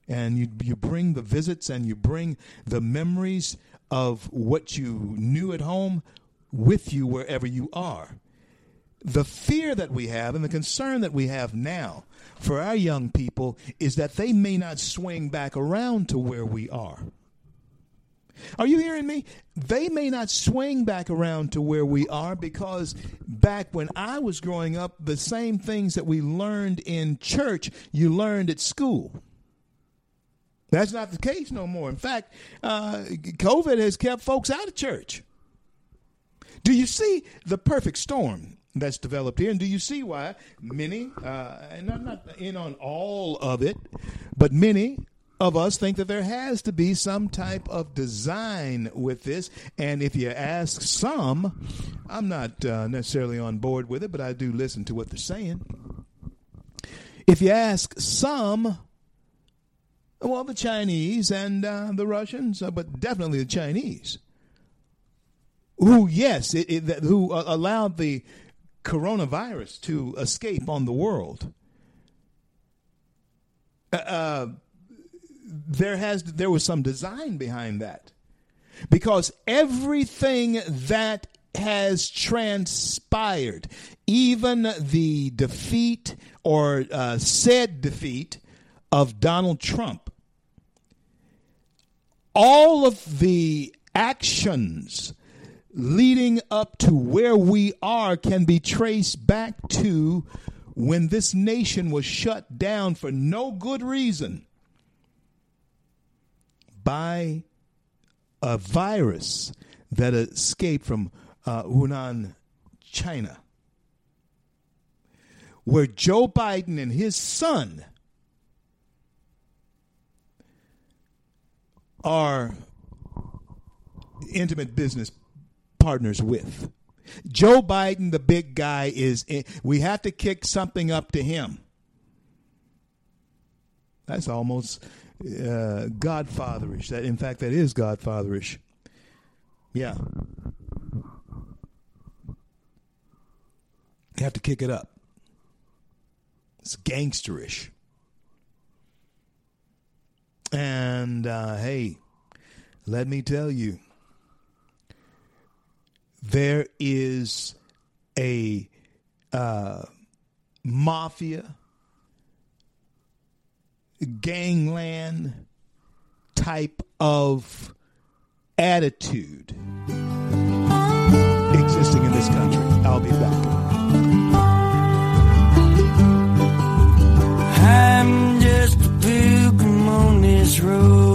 and you you bring the visits and you bring the memories of what you knew at home with you wherever you are. The fear that we have and the concern that we have now for our young people is that they may not swing back around to where we are. Are you hearing me? They may not swing back around to where we are because back when I was growing up, the same things that we learned in church, you learned at school. That's not the case no more. In fact, uh, COVID has kept folks out of church. Do you see the perfect storm that's developed here? And do you see why many, uh, and I'm not in on all of it, but many of us think that there has to be some type of design with this. And if you ask some, I'm not uh, necessarily on board with it, but I do listen to what they're saying. If you ask some, well, the Chinese and uh, the Russians, uh, but definitely the Chinese, who, yes, it, it, who uh, allowed the coronavirus to escape on the world. Uh, uh, there has there was some design behind that, because everything that has transpired, even the defeat or uh, said defeat of Donald Trump, all of the actions leading up to where we are can be traced back to when this nation was shut down for no good reason by a virus that escaped from uh, Wuhan, China, where Joe Biden and his son are intimate business partners with. Joe Biden, the big guy, is. we have to kick something up to him. That's almost uh, Godfatherish. That, in fact, that is Godfatherish. Yeah. You have to kick it up. It's gangsterish. And uh, hey, let me tell you, there is a uh, mafia, gangland type of attitude existing in this country. I'll be back. Road,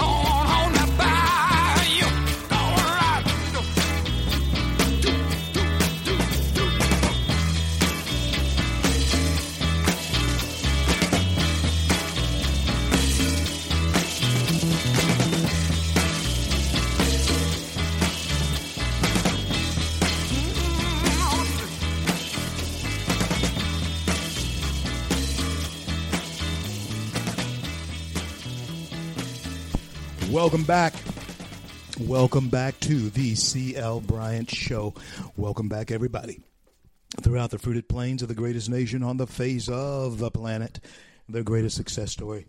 Welcome back. Welcome back to the CL Bryant Show. Welcome back, everybody. Throughout the fruited plains of the greatest nation on the face of the planet, the greatest success story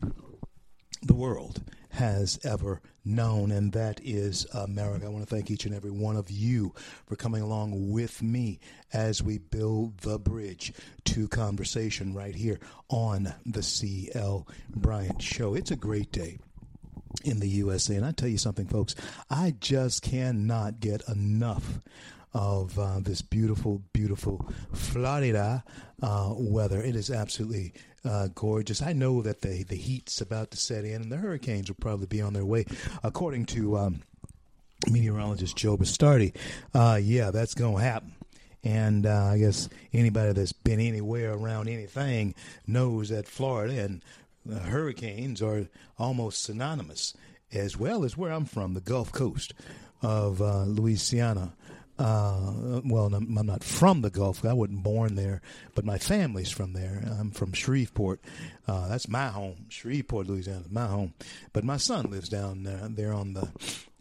the world has ever known, and that is America. I want to thank each and every one of you for coming along with me as we build the bridge to conversation right here on the CL Bryant Show. It's a great day in the USA. And I tell you something, folks, I just cannot get enough of uh, this beautiful, beautiful Florida uh, weather. It is absolutely uh, gorgeous. I know that the the heat's about to set in, and the hurricanes will probably be on their way, according to um, meteorologist Joe Bastardi. Uh, yeah, that's going to happen. And uh, I guess anybody that's been anywhere around anything knows that Florida and uh, hurricanes are almost synonymous, as well as where I'm from, the Gulf Coast of uh, Louisiana. Uh, well, I'm, not from the Gulf. I wasn't born there, but my family's from there. I'm from Shreveport. Uh, that's my home. Shreveport, Louisiana, is my home. But my son lives down there, there on the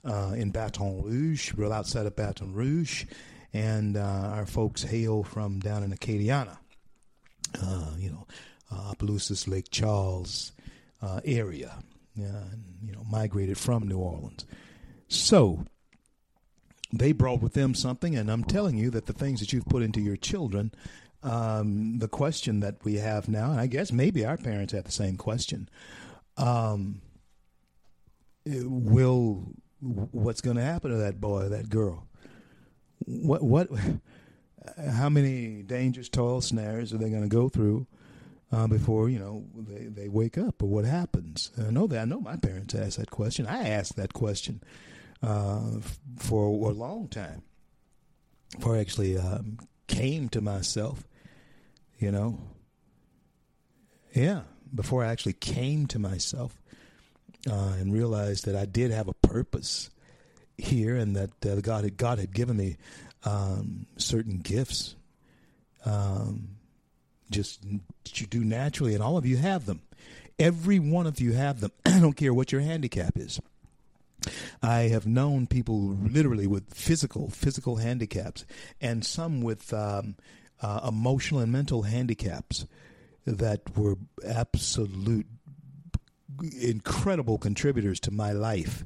uh, in Baton Rouge, real outside of Baton Rouge, and uh, our folks hail from down in Acadiana. Uh, you know, uh, Opelousas, Lake Charles uh, area, you know, migrated from New Orleans. So they brought with them something, and I'm telling you that the things that you've put into your children, um, the question that we have now, and I guess maybe our parents had the same question. Um, will what's going to happen to that boy, that girl? What what? How many dangerous toil snares are they going to go through? Uh, before you know they, they wake up or what happens. I know that I know my parents asked that question. I asked that question uh, for a long time before I actually um, came to myself. You know, yeah, before I actually came to myself uh, and realized that I did have a purpose here, and that uh, God had God had given me um, certain gifts. Um, just you do naturally, and all of you have them. Every one of you have them. I don't care what your handicap is. I have known people literally with physical physical handicaps, and some with um, uh, emotional and mental handicaps that were absolute incredible contributors to my life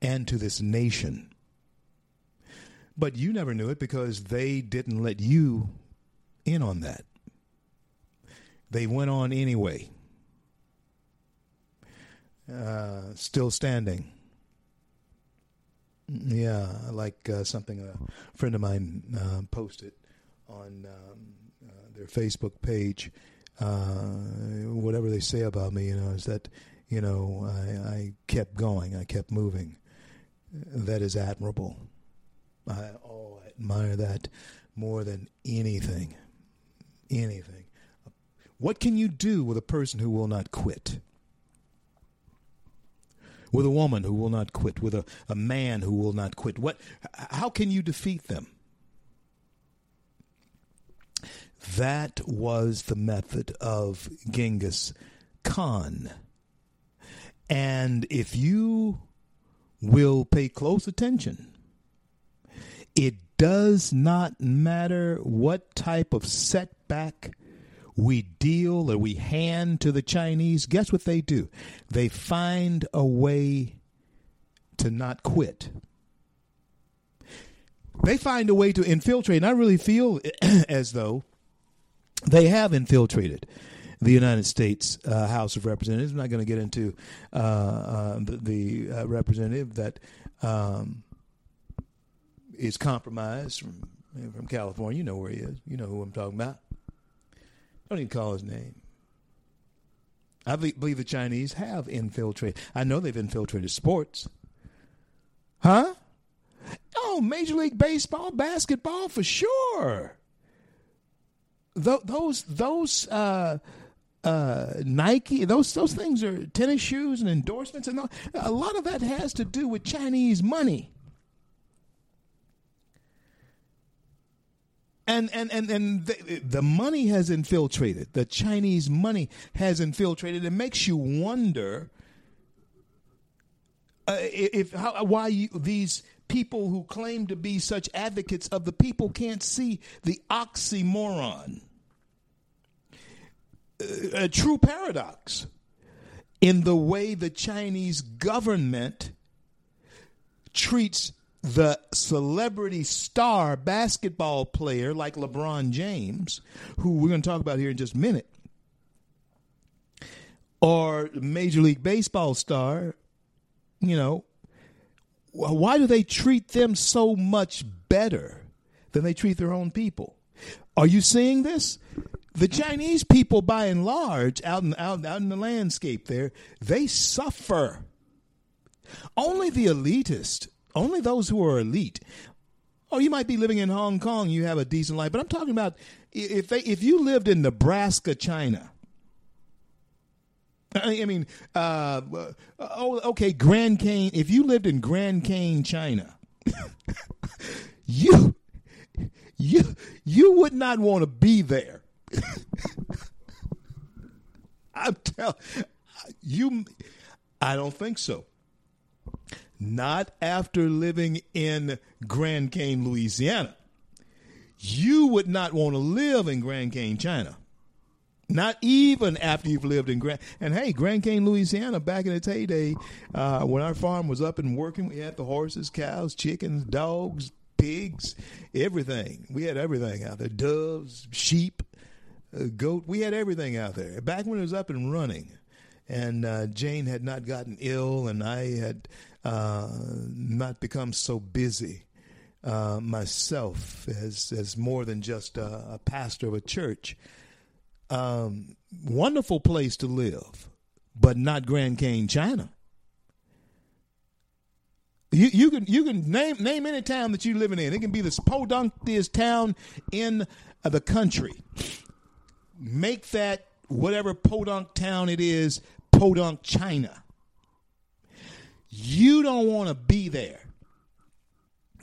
and to this nation. But you never knew it because they didn't let you in on that. They went on anyway. Uh, still standing. Yeah, like uh, something a friend of mine uh, posted on um, uh, their Facebook page. Uh, whatever they say about me, you know, is that you know I, I kept going, I kept moving. That is admirable. I oh, I admire that more than anything. Anything. What can you do with a person who will not quit? With a woman who will not quit, with a, a man who will not quit. What how can you defeat them? That was the method of Genghis Khan. And if you will pay close attention, it does not matter what type of setback we deal or we hand to the Chinese, guess what they do? They find a way to not quit. They find a way to infiltrate. And I really feel as though they have infiltrated the United States uh, House of Representatives. I'm not going to get into uh, uh, the, the uh, representative that um, is compromised from from California. You know where he is. You know who I'm talking about. Don't even call his name. I believe the Chinese have infiltrated. I know they've infiltrated sports. Huh? Oh, Major League Baseball, basketball, for sure. Th- those those uh, uh, Nike, those those things are tennis shoes and endorsements, and all, a lot of that has to do with Chinese money. And and and and the, the money has infiltrated. The Chinese money has infiltrated. It makes you wonder uh, if how, why you, these people who claim to be such advocates of the people can't see the oxymoron, uh, a true paradox in the way the Chinese government treats the celebrity star basketball player like LeBron James, who we're going to talk about here in just a minute, or Major League Baseball star you know, why do they treat them so much better than they treat their own people? Are you seeing this? The Chinese people, by and large, out in, out, out in the landscape there, they suffer. Only the elitist, only those who are elite. Oh, you might be living in Hong Kong, you have a decent life, but I'm talking about if they if you lived in Nebraska, China, I mean, uh, oh, okay, Grand Cane. If you lived in Grand Cane, China, you you you would not want to be there. I'm telling you, I don't think so. Not after living in Grand Cane, Louisiana. You would not want to live in Grand Cane, China. Not even after you've lived in Grand. And hey, Grand Cane, Louisiana, back in its heyday, uh, when our farm was up and working, we had the horses, cows, chickens, dogs, pigs, everything. We had everything out there doves, sheep, uh, goat. We had everything out there. Back when it was up and running. And uh, Jane had not gotten ill, and I had not become so busy. Uh, myself as as more than just a pastor of a church. Um, wonderful place to live, but not Grand Cane, China. You, you can you can name name any town that you're living in. It can be the podunkest town in uh, the country. Make that whatever podunk town it is, podunk China. You don't want to be there.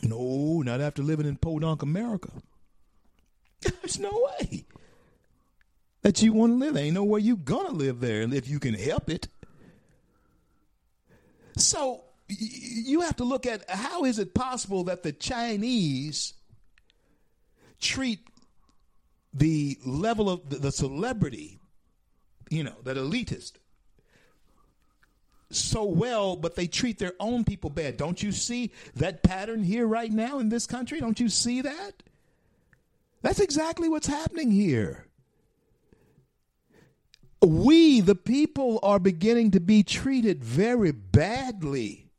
No, not after living in podunk America. There's no way that you want to live. There ain't nowhere you gonna live there if you can help it. So you have to look at how is it possible that the Chinese treat the level of the celebrity, you know, that elitist, so well, but they treat their own people bad. Don't you see that pattern here right now in this country? Don't you see that? That's exactly what's happening here we, the people, are beginning to be treated very badly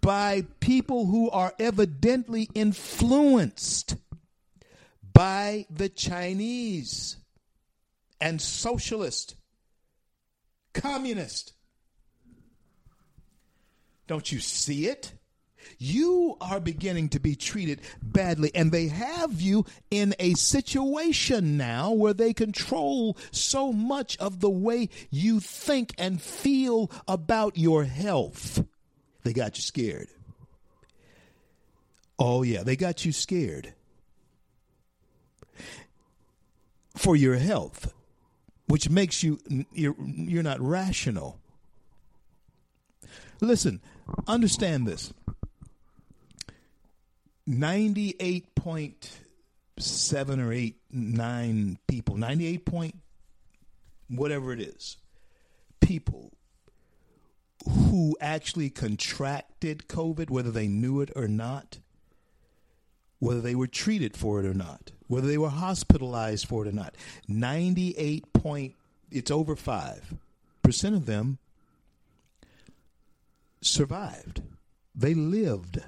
by people who are evidently influenced by the Chinese and socialist, communist. Don't you see it? you are beginning to be treated badly. And they have you in a situation now where they control so much of the way you think and feel about your health. They got you scared. Oh, yeah, they got you scared for your health, which makes you, you're, you're not rational. Listen, understand this. 98.7 or 8, 9 people, 98 point whatever it is, people who actually contracted COVID, whether they knew it or not, whether they were treated for it or not, whether they were hospitalized for it or not. 98 point it's over 5% of them survived. They lived.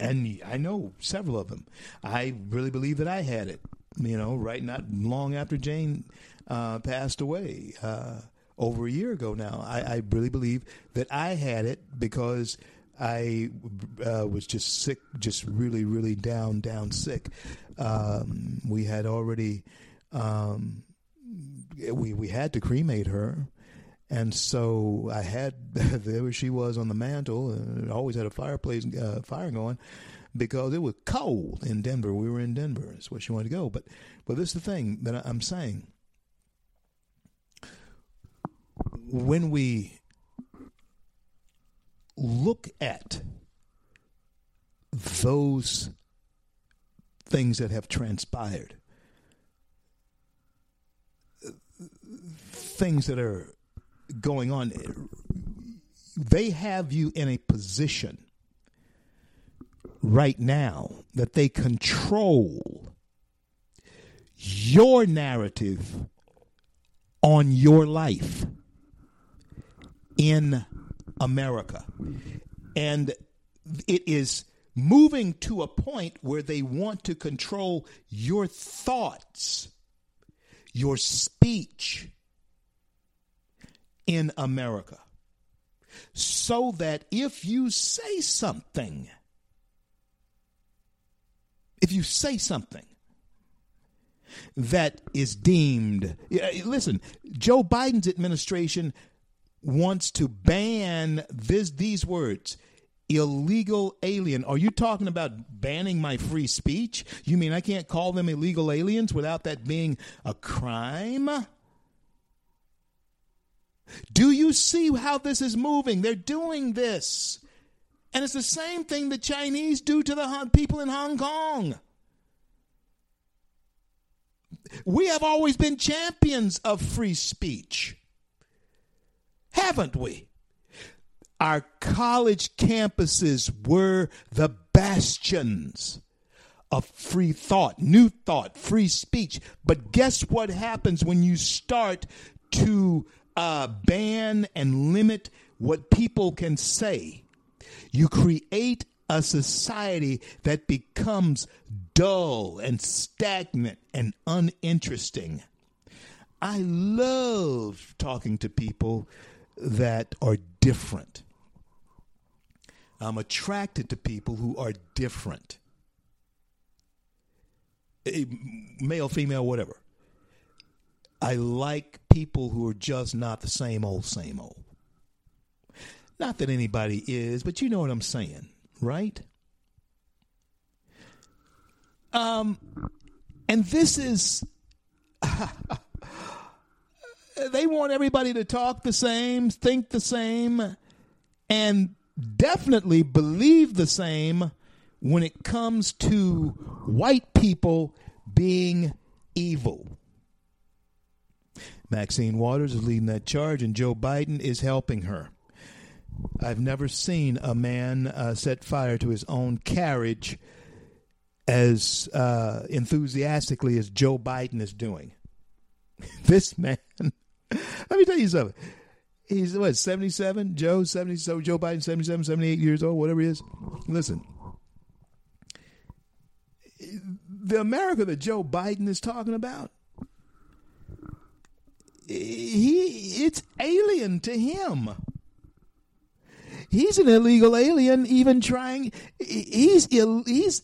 And I know several of them. I really believe that I had it, you know, right not long after Jane uh, passed away uh, over a year ago now. I, I, really believe that I had it because I uh, was just sick, just really, really down, down sick. Um, we had already, um, we, we had to cremate her and so I had there she was on the mantle, and always had a fireplace uh, fire going because it was cold in Denver. We were in Denver. That's where she wanted to go. But but this is the thing that I'm saying. When we look at those things that have transpired, things that are going on. They have you in a position right now that they control your narrative on your life in America. And it is moving to a point where they want to control your thoughts, your speech, in America. So that if you say something, if you say something that is deemed, listen, Joe Biden's administration wants to ban this, these words illegal alien. Are you talking about banning my free speech? You mean I can't call them illegal aliens without that being a crime? Do you see how this is moving? They're doing this. And it's the same thing the Chinese do to the people in Hong Kong. We have always been champions of free speech, haven't we? Our college campuses were the bastions of free thought, new thought, free speech. But guess what happens when you start to uh, ban and limit what people can say, you create a society that becomes dull and stagnant and uninteresting. I love talking to people that are different. I'm attracted to people who are different. Male, female, whatever. I like people who are just not the same old, same old. Not that anybody is, but you know what I'm saying, right? Um, and this is. they want everybody to talk the same, think the same, and definitely believe the same when it comes to white people being evil. Maxine Waters is leading that charge, and Joe Biden is helping her. I've never seen a man uh, set fire to his own carriage as uh, enthusiastically as Joe Biden is doing. this man, let me tell you something. He's what, 77? Joe, 70, so Joe Biden, 77, 78 years old, whatever he is. Listen, the America that Joe Biden is talking about he it's alien to him. He's an illegal alien, even trying. He's he's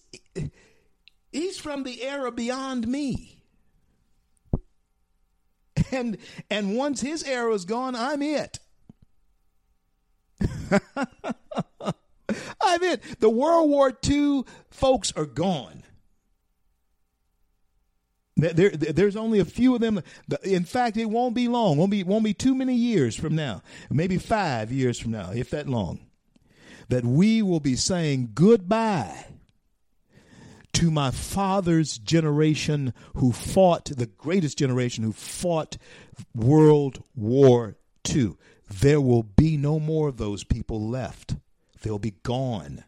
he's from the era beyond me. And and once his era is gone, I'm it. I'm it. The World War II folks are gone. There, there's only a few of them. In fact, it won't be long. Won't be won't be too many years from now. Maybe five years from now, if that long, that we will be saying goodbye to my father's generation who fought the greatest generation who fought World War II. There will be no more of those people left. They'll be gone.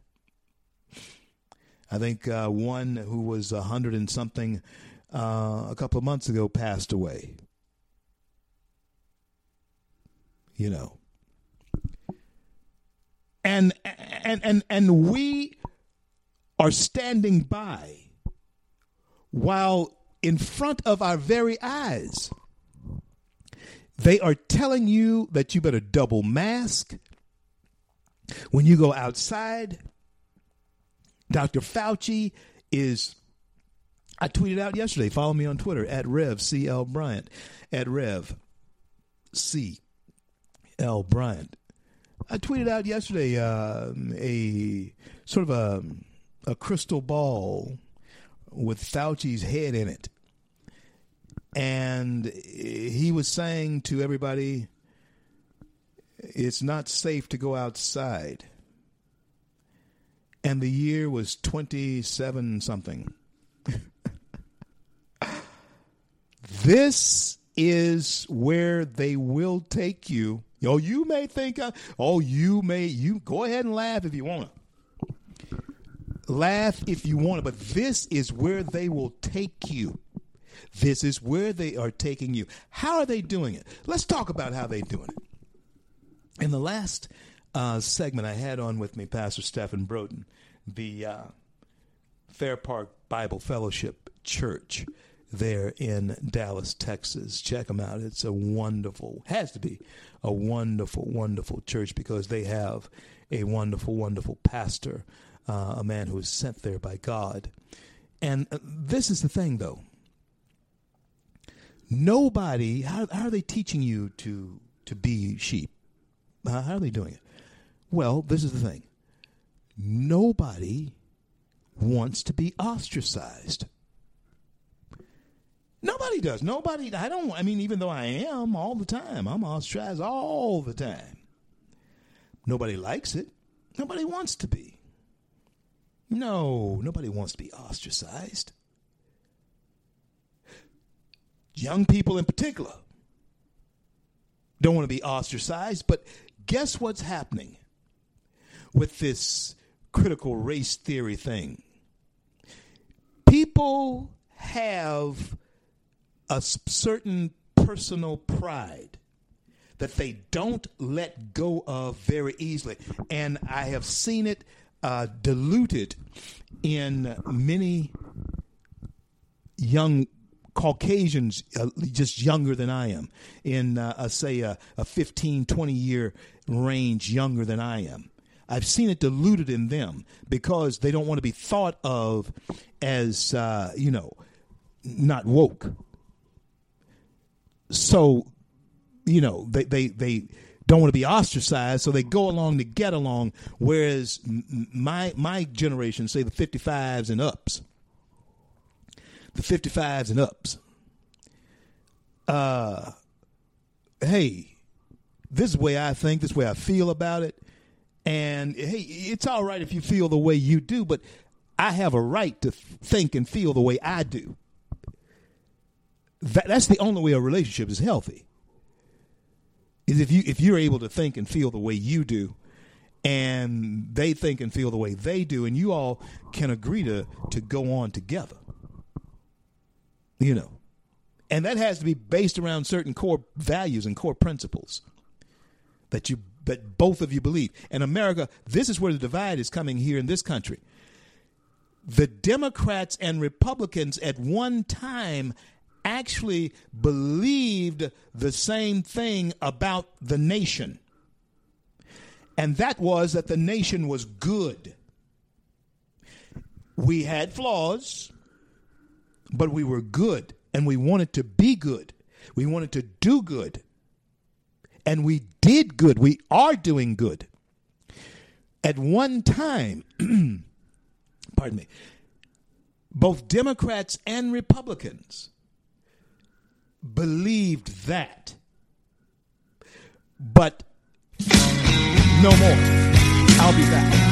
I think uh, one who was a hundred and something uh, a couple of months ago passed away. you know. And and and and we are standing by while in front of our very eyes they are telling you that you better double mask when you go outside. Dr. Fauci is I tweeted out yesterday. Follow me on Twitter at Rev C L Bryant at Rev C L Bryant. I tweeted out yesterday uh, a sort of a a crystal ball with Fauci's head in it, and he was saying to everybody, "It's not safe to go outside." And the year was twenty seven something. This is where they will take you. Oh, you may think, uh, oh, you may, you go ahead and laugh if you want to. Laugh if you want to, but this is where they will take you. This is where they are taking you. How are they doing it? Let's talk about how they're doing it. In the last uh, segment, I had on with me Pastor Stephen Broden, the uh, Fair Park Bible Fellowship Church there in Dallas, Texas. Check them out. It's a wonderful, has to be a wonderful, wonderful church because they have a wonderful, wonderful pastor, uh, a man who is sent there by God. And uh, this is the thing, though. Nobody, how, how are they teaching you to to be sheep? Uh, how are they doing it? Well, this is the thing. Nobody wants to be ostracized. Nobody does. Nobody. I don't. I mean, even though I am all the time, I'm ostracized all the time. Nobody likes it. Nobody wants to be. No, nobody wants to be ostracized. Young people in particular don't want to be ostracized, but guess what's happening with this critical race theory thing? People have a certain personal pride that they don't let go of very easily. And I have seen it uh, diluted in many young Caucasians, uh, just younger than I am, in, uh, say, a, a 15, 20 year range younger than I am. I've seen it diluted in them because they don't want to be thought of as, uh, you know, not woke so you know they they they don't want to be ostracized, so they go along to get along. Whereas my my generation, say the 55s and ups, the 55s and ups, uh, hey, this is the way I think, this is the way I feel about it, and hey, it's all right if you feel the way you do, but I have a right to think and feel the way I do. That, that's the only way a relationship is healthy. Is if you if you're able to think and feel the way you do, and they think and feel the way they do, and you all can agree to to go on together. You know, and that has to be based around certain core values and core principles that you that both of you believe. And America, this is where the divide is coming here in this country. The Democrats and Republicans at one time actually believed the same thing about the nation. And that was that the nation was good. We had flaws, but we were good and we wanted to be good. We wanted to do good. And we did good. We are doing good. At one time, pardon me, both Democrats and Republicans believed that. But no more. I'll be back.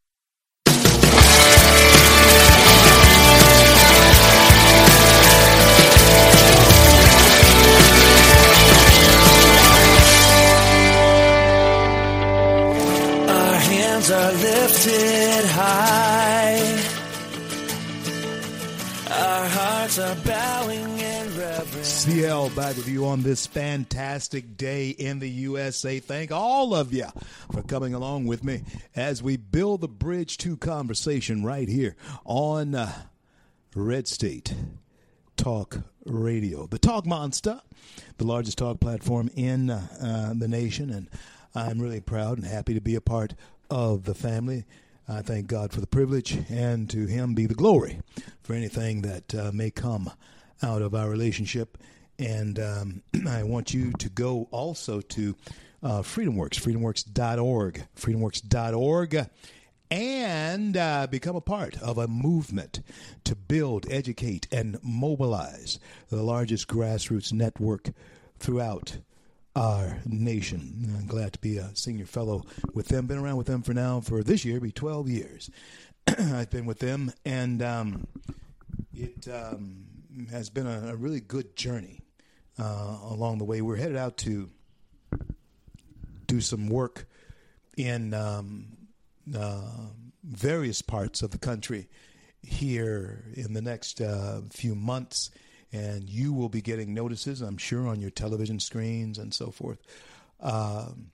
CL back with you on this fantastic day in the USA. Thank all of you for coming along with me as we build the bridge to conversation right here on uh, Red State Talk Radio, the Talk Monster, the largest talk platform in uh, uh, the nation. And I'm really proud and happy to be a part of the family. I thank God for the privilege, and to Him be the glory for anything that uh, may come out of our relationship. And um, I want you to go also to uh, FreedomWorks, freedomworks.org, freedomworks.org, and uh, become a part of a movement to build, educate, and mobilize the largest grassroots network throughout our nation. I'm glad to be a senior fellow with them. Been around with them for now, for this year, be 12 years. I've been with them, and um, it um, has been a, a really good journey uh, along the way. We're headed out to do some work in um, uh, various parts of the country here in the next uh, few months. And you will be getting notices, I'm sure, on your television screens and so forth um,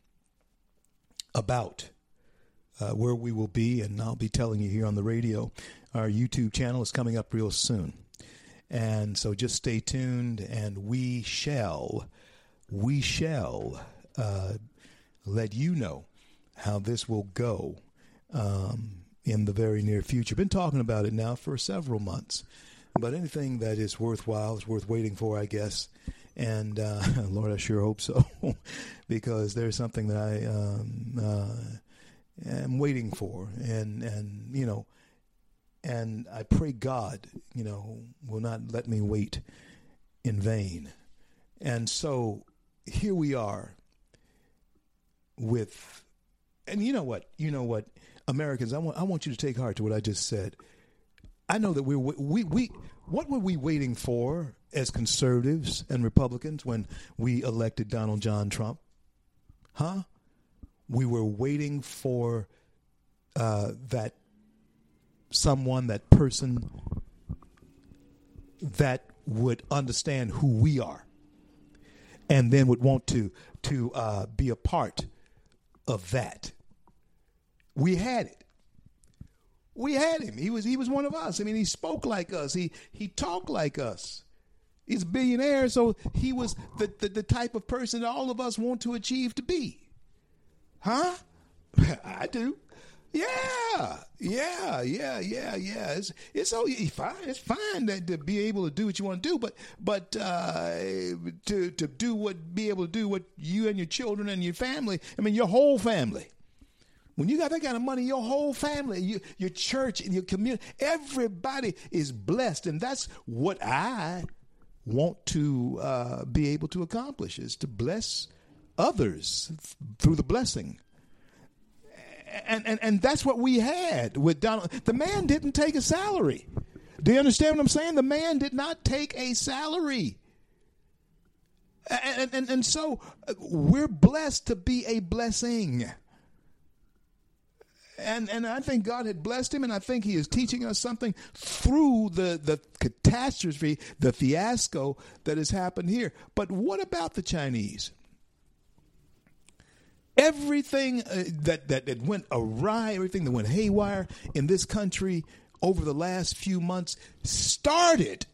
about uh, where we will be. And I'll be telling you here on the radio. Our YouTube channel is coming up real soon. And so just stay tuned, and we shall, we shall uh, let you know how this will go um, in the very near future. Been talking about it now for several months, but anything that is worthwhile is worth waiting for, I guess. And uh, Lord, I sure hope so, because there's something that I um, uh, am waiting for, and and you know, and I pray God, you know, will not let me wait in vain. And so here we are with, and you know what, you know what, Americans, I want I want you to take heart to what I just said. I know that we're we we what were we waiting for as conservatives and Republicans when we elected Donald John Trump? Huh? We were waiting for uh, that someone, that person that would understand who we are, and then would want to to uh, be a part of that. We had it. We had him. He was he was one of us. I mean, he spoke like us. He he talked like us. He's a billionaire, so he was the, the, the type of person that all of us want to achieve to be. Huh? I do. Yeah, yeah, yeah, yeah, yeah. It's it's so fine. It's fine that to be able to do what you want to do, but but uh, to to do what be able to do what you and your children and your family. I mean, your whole family. When you got that kind of money, your whole family, you, your church, and your community, everybody is blessed, and that's what I want to uh, be able to accomplish: is to bless others through the blessing and, and, and that's what we had with Donald. The man didn't take a salary. Do you understand what I'm saying? The man did not take a salary. And, and, and so uh, we're blessed to be a blessing. And, and I think God had blessed him, and I think he is teaching us something through the, the catastrophe, the fiasco that has happened here. But what about the Chinese? Everything uh, that, that that went awry, everything that went haywire in this country over the last few months started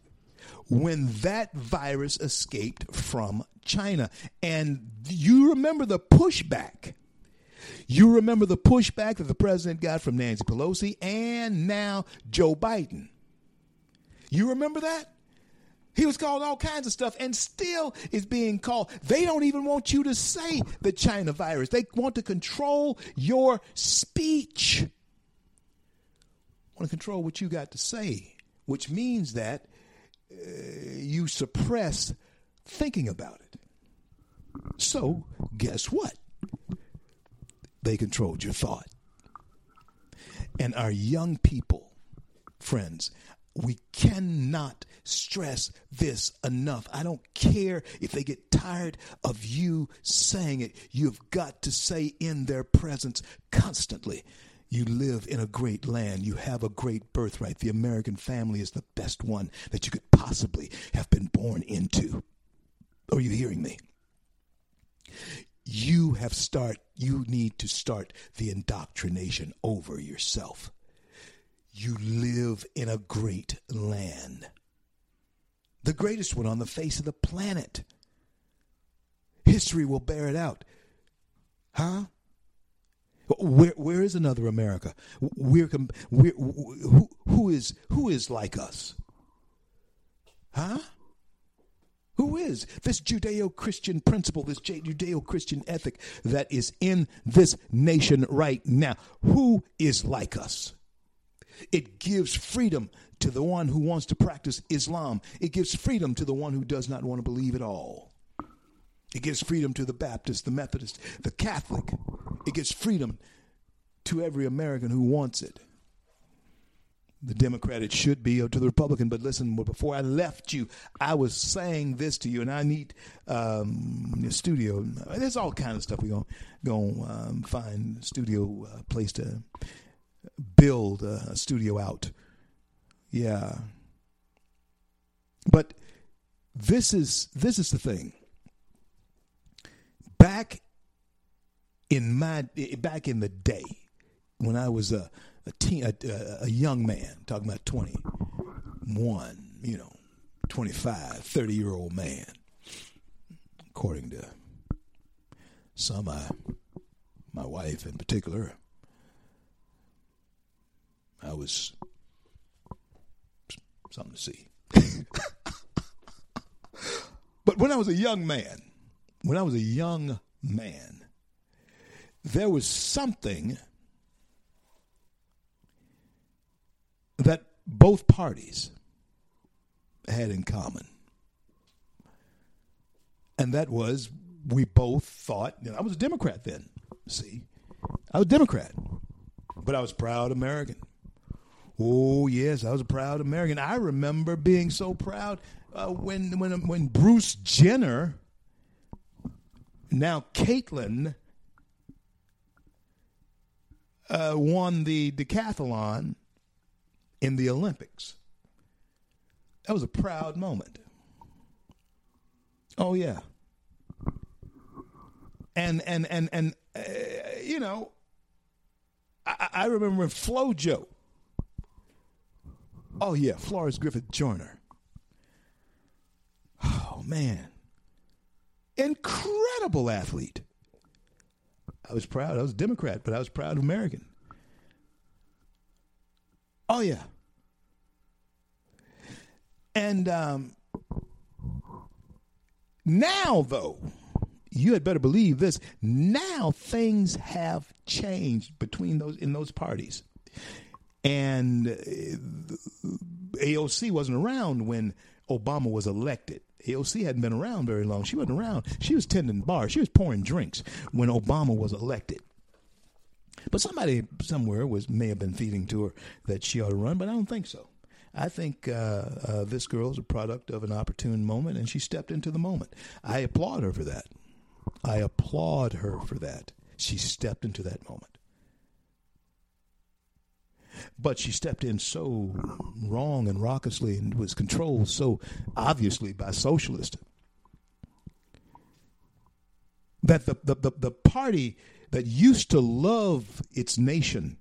when that virus escaped from China. And you remember the pushback You remember the pushback that the president got from Nancy Pelosi and now Joe Biden. You remember that? He was called all kinds of stuff and still is being called. They don't even want you to say the China virus. They want to control your speech. Want to control what you got to say, which means that uh, you suppress thinking about it. So, guess what? They controlled your thought. And our young people, friends, we cannot stress this enough. I don't care if they get tired of you saying it. You've got to say in their presence constantly. You live in a great land. You have a great birthright. The American family is the best one that you could possibly have been born into. Are you hearing me? You have start you need to start the indoctrination over yourself. You live in a great land. The greatest one on the face of the planet. History will bear it out. Huh? Where where is another America? We're, we're who, who is who is like us? Huh? Who is this Judeo Christian principle, this Judeo Christian ethic that is in this nation right now? Who is like us? It gives freedom to the one who wants to practice Islam, it gives freedom to the one who does not want to believe at all. It gives freedom to the Baptist, the Methodist, the Catholic. It gives freedom to every American who wants it the Democrat it should be or to the Republican. But listen, before I left you, I was saying this to you, and I need um, a studio. There's all kind of stuff we're going to um, find studio uh, place to build a studio out. Yeah. But this is this is the thing. Back in my back in the day when I was a a teen, a, a, young man, talking about 21, you know, 25, 30 year old man, according to some, I, my wife in particular, I was something to see. but when I was a young man, when I was a young man, there was something that both parties had in common. And that was we both thought, I was a Democrat then, see. I was a Democrat, but I was proud American. Oh yes, I was a proud American. I remember being so proud uh, when when when Bruce Jenner, now Caitlyn, uh, won the decathlon in the Olympics. That was a proud moment. Oh yeah. And and and and uh, you know, I, I remember when FloJo. Oh yeah, Florence Griffith Joyner. Oh man, incredible athlete. I was proud. I was a Democrat, but I was proud American. Oh yeah. And um, now, though, you had better believe this. Now things have changed between those in those parties, and uh, AOC wasn't around when Obama was elected. AOC hadn't been around very long. She wasn't around. She was tending bars. She was pouring drinks when Obama was elected. But somebody somewhere was may have been feeding to her that she ought to run, but I don't think so. I think uh, uh, this girl is a product of an opportune moment, and she stepped into the moment. I applaud her for that. I applaud her for that. She stepped into that moment. But she stepped in so wrong and raucously and was controlled so obviously by socialists that the, the, the, the party that used to love its nation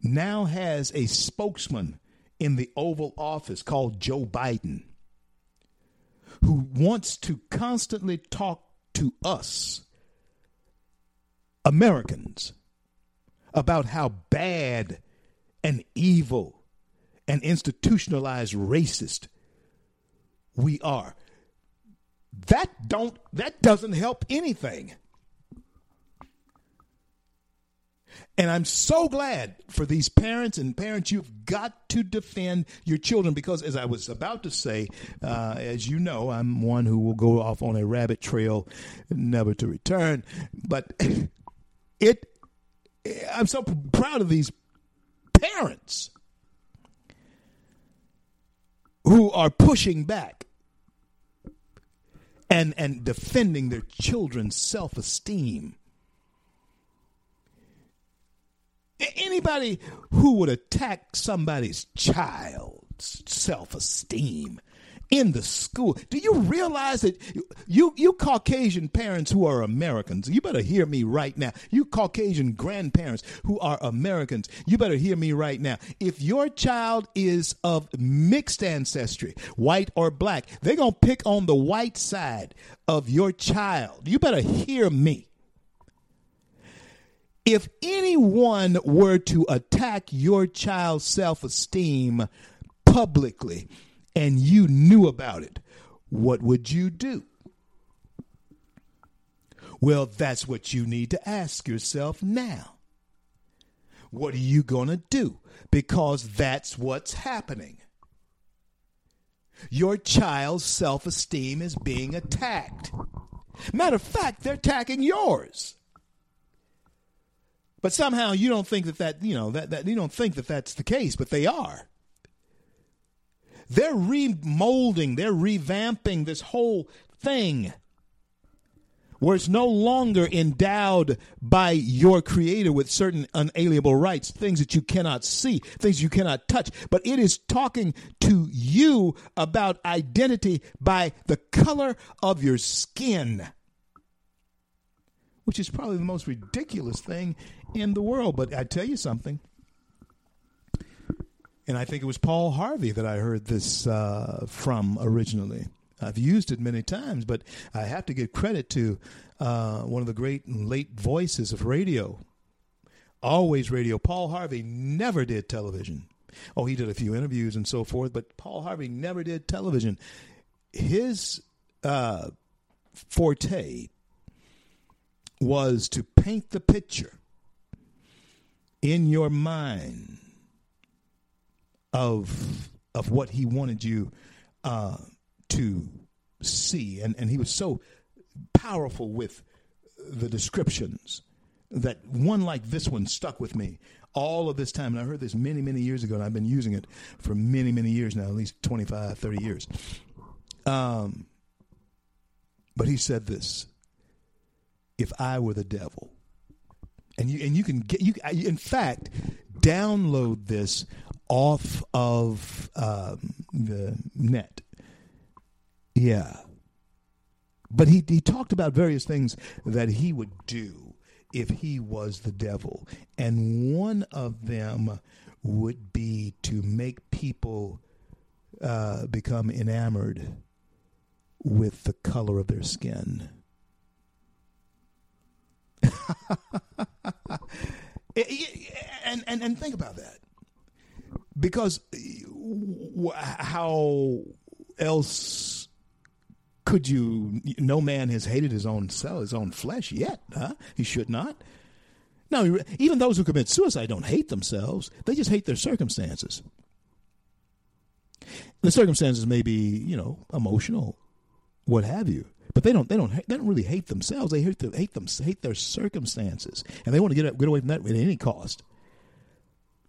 now has a spokesman in the Oval Office called Joe Biden, who wants to constantly talk to us Americans about how bad and evil an institutionalized racist we are. That don't that doesn't help anything. And I'm so glad for these parents and parents, you've got to defend your children because, as I was about to say, uh, as you know, I'm one who will go off on a rabbit trail, never to return. But it, I'm so proud of these parents who are pushing back and and defending their children's self-esteem. Anybody who would attack somebody's child's self-esteem in the school. Do you realize that you you Caucasian parents who are Americans, you better hear me right now. You Caucasian grandparents who are Americans, you better hear me right now. If your child is of mixed ancestry, white or black, they're going to pick on the white side of your child. You better hear me. If anyone were to attack your child's self esteem publicly and you knew about it, what would you do? Well, that's what you need to ask yourself now. What are you going to do? Because that's what's happening. Your child's self esteem is being attacked. Matter of fact, they're attacking yours. But somehow you don't think that that you know that, that you don't think that that's the case, but they are. They're remolding, they're revamping this whole thing where it's no longer endowed by your creator with certain unalienable rights, things that you cannot see, things you cannot touch, but it is talking to you about identity by the color of your skin which is probably the most ridiculous thing in the world. But I tell you something, and I think it was Paul Harvey that I heard this uh, from originally. I've used it many times, but I have to give credit to uh, one of the great late voices of radio, always radio. Paul Harvey never did television. Oh, he did a few interviews and so forth, but Paul Harvey never did television. His uh, forte was to paint the picture in your mind of of what he wanted you uh, to see, and and he was so powerful with the descriptions that one like this one stuck with me all of this time and i heard this many many years ago and i've been using it for many many years now at least 25 30 years um, but he said this if I were the devil. And you and you can get you in fact download this off of um, the net. Yeah. But he he talked about various things that he would do if he was the devil. And one of them would be to make people uh, become enamored with the color of their skin. Eh, eh, eh, and, and and think about that, because how else could you? No man has hated his own cell, his own flesh yet, huh? He should not. No, even those who commit suicide don't hate themselves; they just hate their circumstances. The circumstances may be, you know, emotional, what have you. But they don't they don't they don't really hate themselves. They hate, hate them hate their circumstances, and they want to get get away from that at any cost.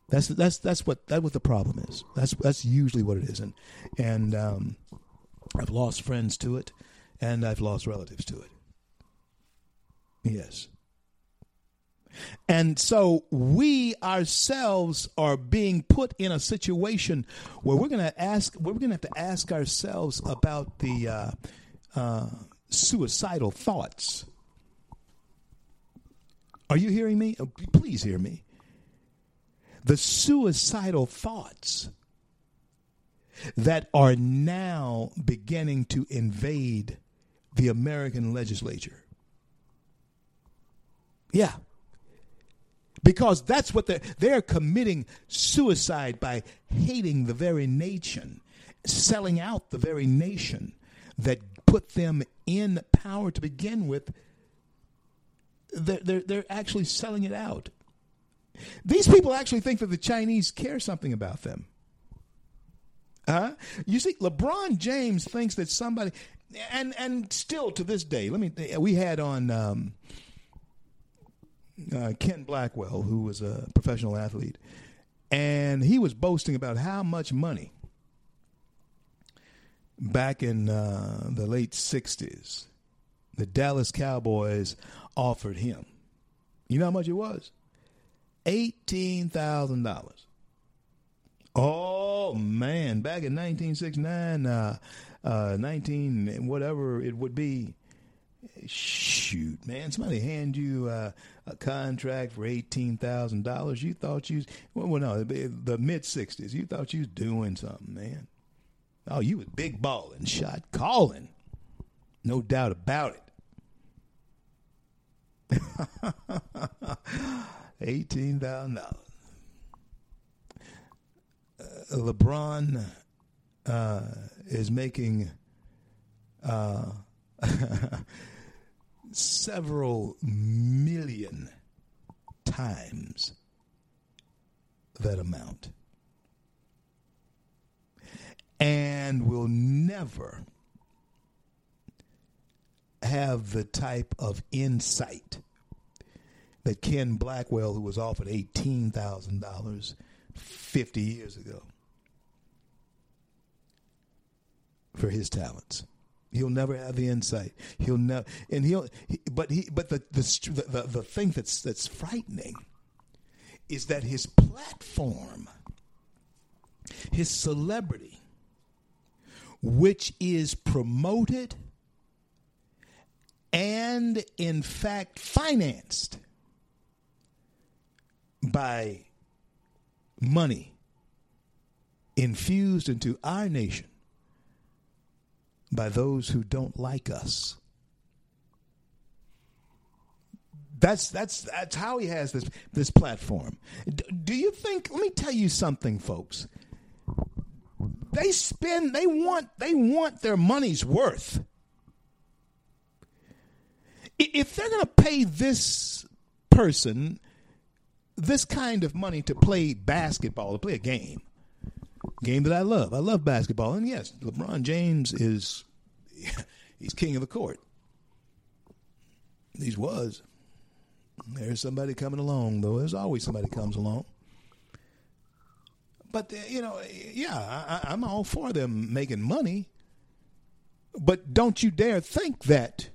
That's that's that's what that what the problem is. That's that's usually what it is, and and um, I've lost friends to it, and I've lost relatives to it. Yes. And so we ourselves are being put in a situation where we're going to ask, we're going to have to ask ourselves about the uh, uh, suicidal thoughts. Are you hearing me? Oh, please hear me. The suicidal thoughts that are now beginning to invade the American legislature. Yeah, because that's what they're they're committing suicide by hating the very nation selling out the very nation that put them in power to begin with they're, they're, they're actually selling it out. These people actually think that the chinese care something about them. Huh? You see lebron james thinks that somebody and and still to this day let me we had on um, uh, Ken Blackwell, who was a professional athlete, and he was boasting about how much money back in uh, the late 60s the Dallas Cowboys offered him. You know how much it was? $18,000. Oh, man. Back in 1969, uh, uh, 19, whatever it would be, shoot, man, somebody hand you uh, a contract for eighteen thousand dollars. You thought you well, well no, the, the mid sixties. You thought you was doing something, man. Oh, you was big balling, shot calling, no doubt about it. eighteen thousand dollars. Uh, LeBron uh, is making. Uh, several million times that amount and will never have the type of insight that Ken Blackwell, who was offered $18,000 50 years ago, for his talents. He'll never have the insight. He'll never, and he'll. He, but he, but the, the the the thing that's that's frightening is that his platform, his celebrity, which is promoted and in fact financed by money infused into our nation by those who don't like us. That's that's that's how he has this this platform. Do you think? Let me tell you something, folks. They spend. They want. They want their money's worth. If they're going to pay this person this kind of money to play basketball, to play a game, game that I love. I love basketball, and yes, LeBron James is he's king of the court. He was. There's somebody coming along, though. There's always somebody comes along. But uh, you know, yeah, I, I'm all for them making money. But don't you dare think that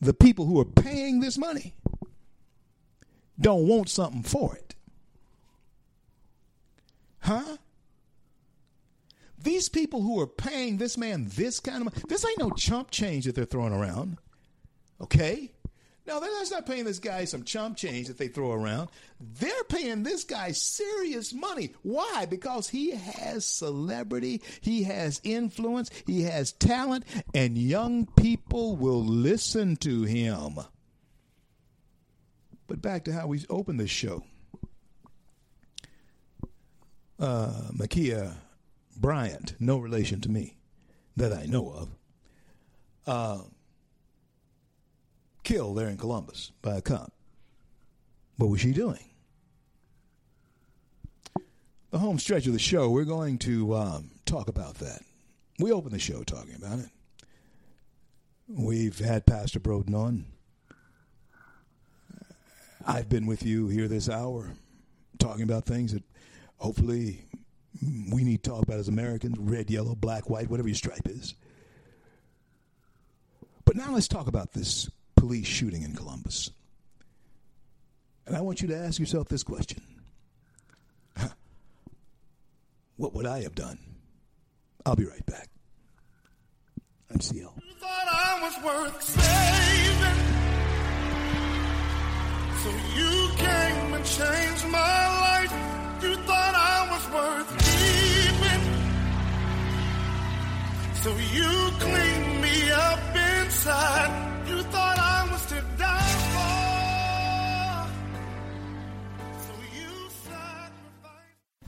the people who are paying this money don't want something for it. Huh? These people who are paying this man this kind of money, this ain't no chump change that they're throwing around. Okay? No, they're not paying this guy some chump change that they throw around. They're paying this guy serious money. Why? Because he has celebrity, he has influence, he has talent, and young people will listen to him. But back to how we opened this show. Uh, Ma'Khia Bryant, no relation to me that I know of, uh, killed there in Columbus by a cop. What was she doing? The home stretch of the show, we're going to um, talk about that. We opened the show talking about it. We've had Pastor Broden on. I've been with you here this hour talking about things that hopefully we need to talk about as Americans red, yellow, black, white, whatever your stripe is. But now let's talk about this police shooting in Columbus. And I want you to ask yourself this question What would I have done? I'll be right back. I'm CL. You thought I was worth saving. So you came and changed my life. You thought I was worth keeping. So you cleaned me up inside.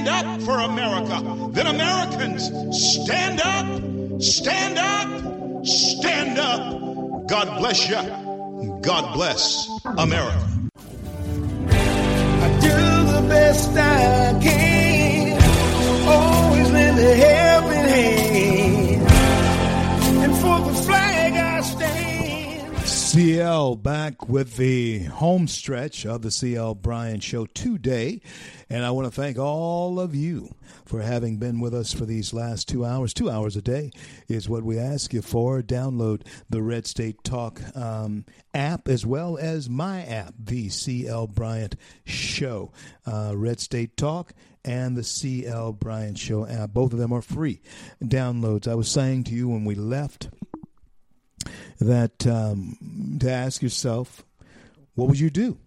Stand up for America. Then Americans, stand up, stand up, stand up. God bless you. God bless America. I do the best I can. CL back with the home stretch of the CL Bryant Show today. And I want to thank all of you for having been with us for these last two hours. Two hours a day is what we ask you for. Download the Red State Talk um, app as well as my app, the CL Bryant Show. Uh, Red State Talk and the CL Bryant Show app. Both of them are free downloads. I was saying to you when we left that um, to ask yourself, what would you do?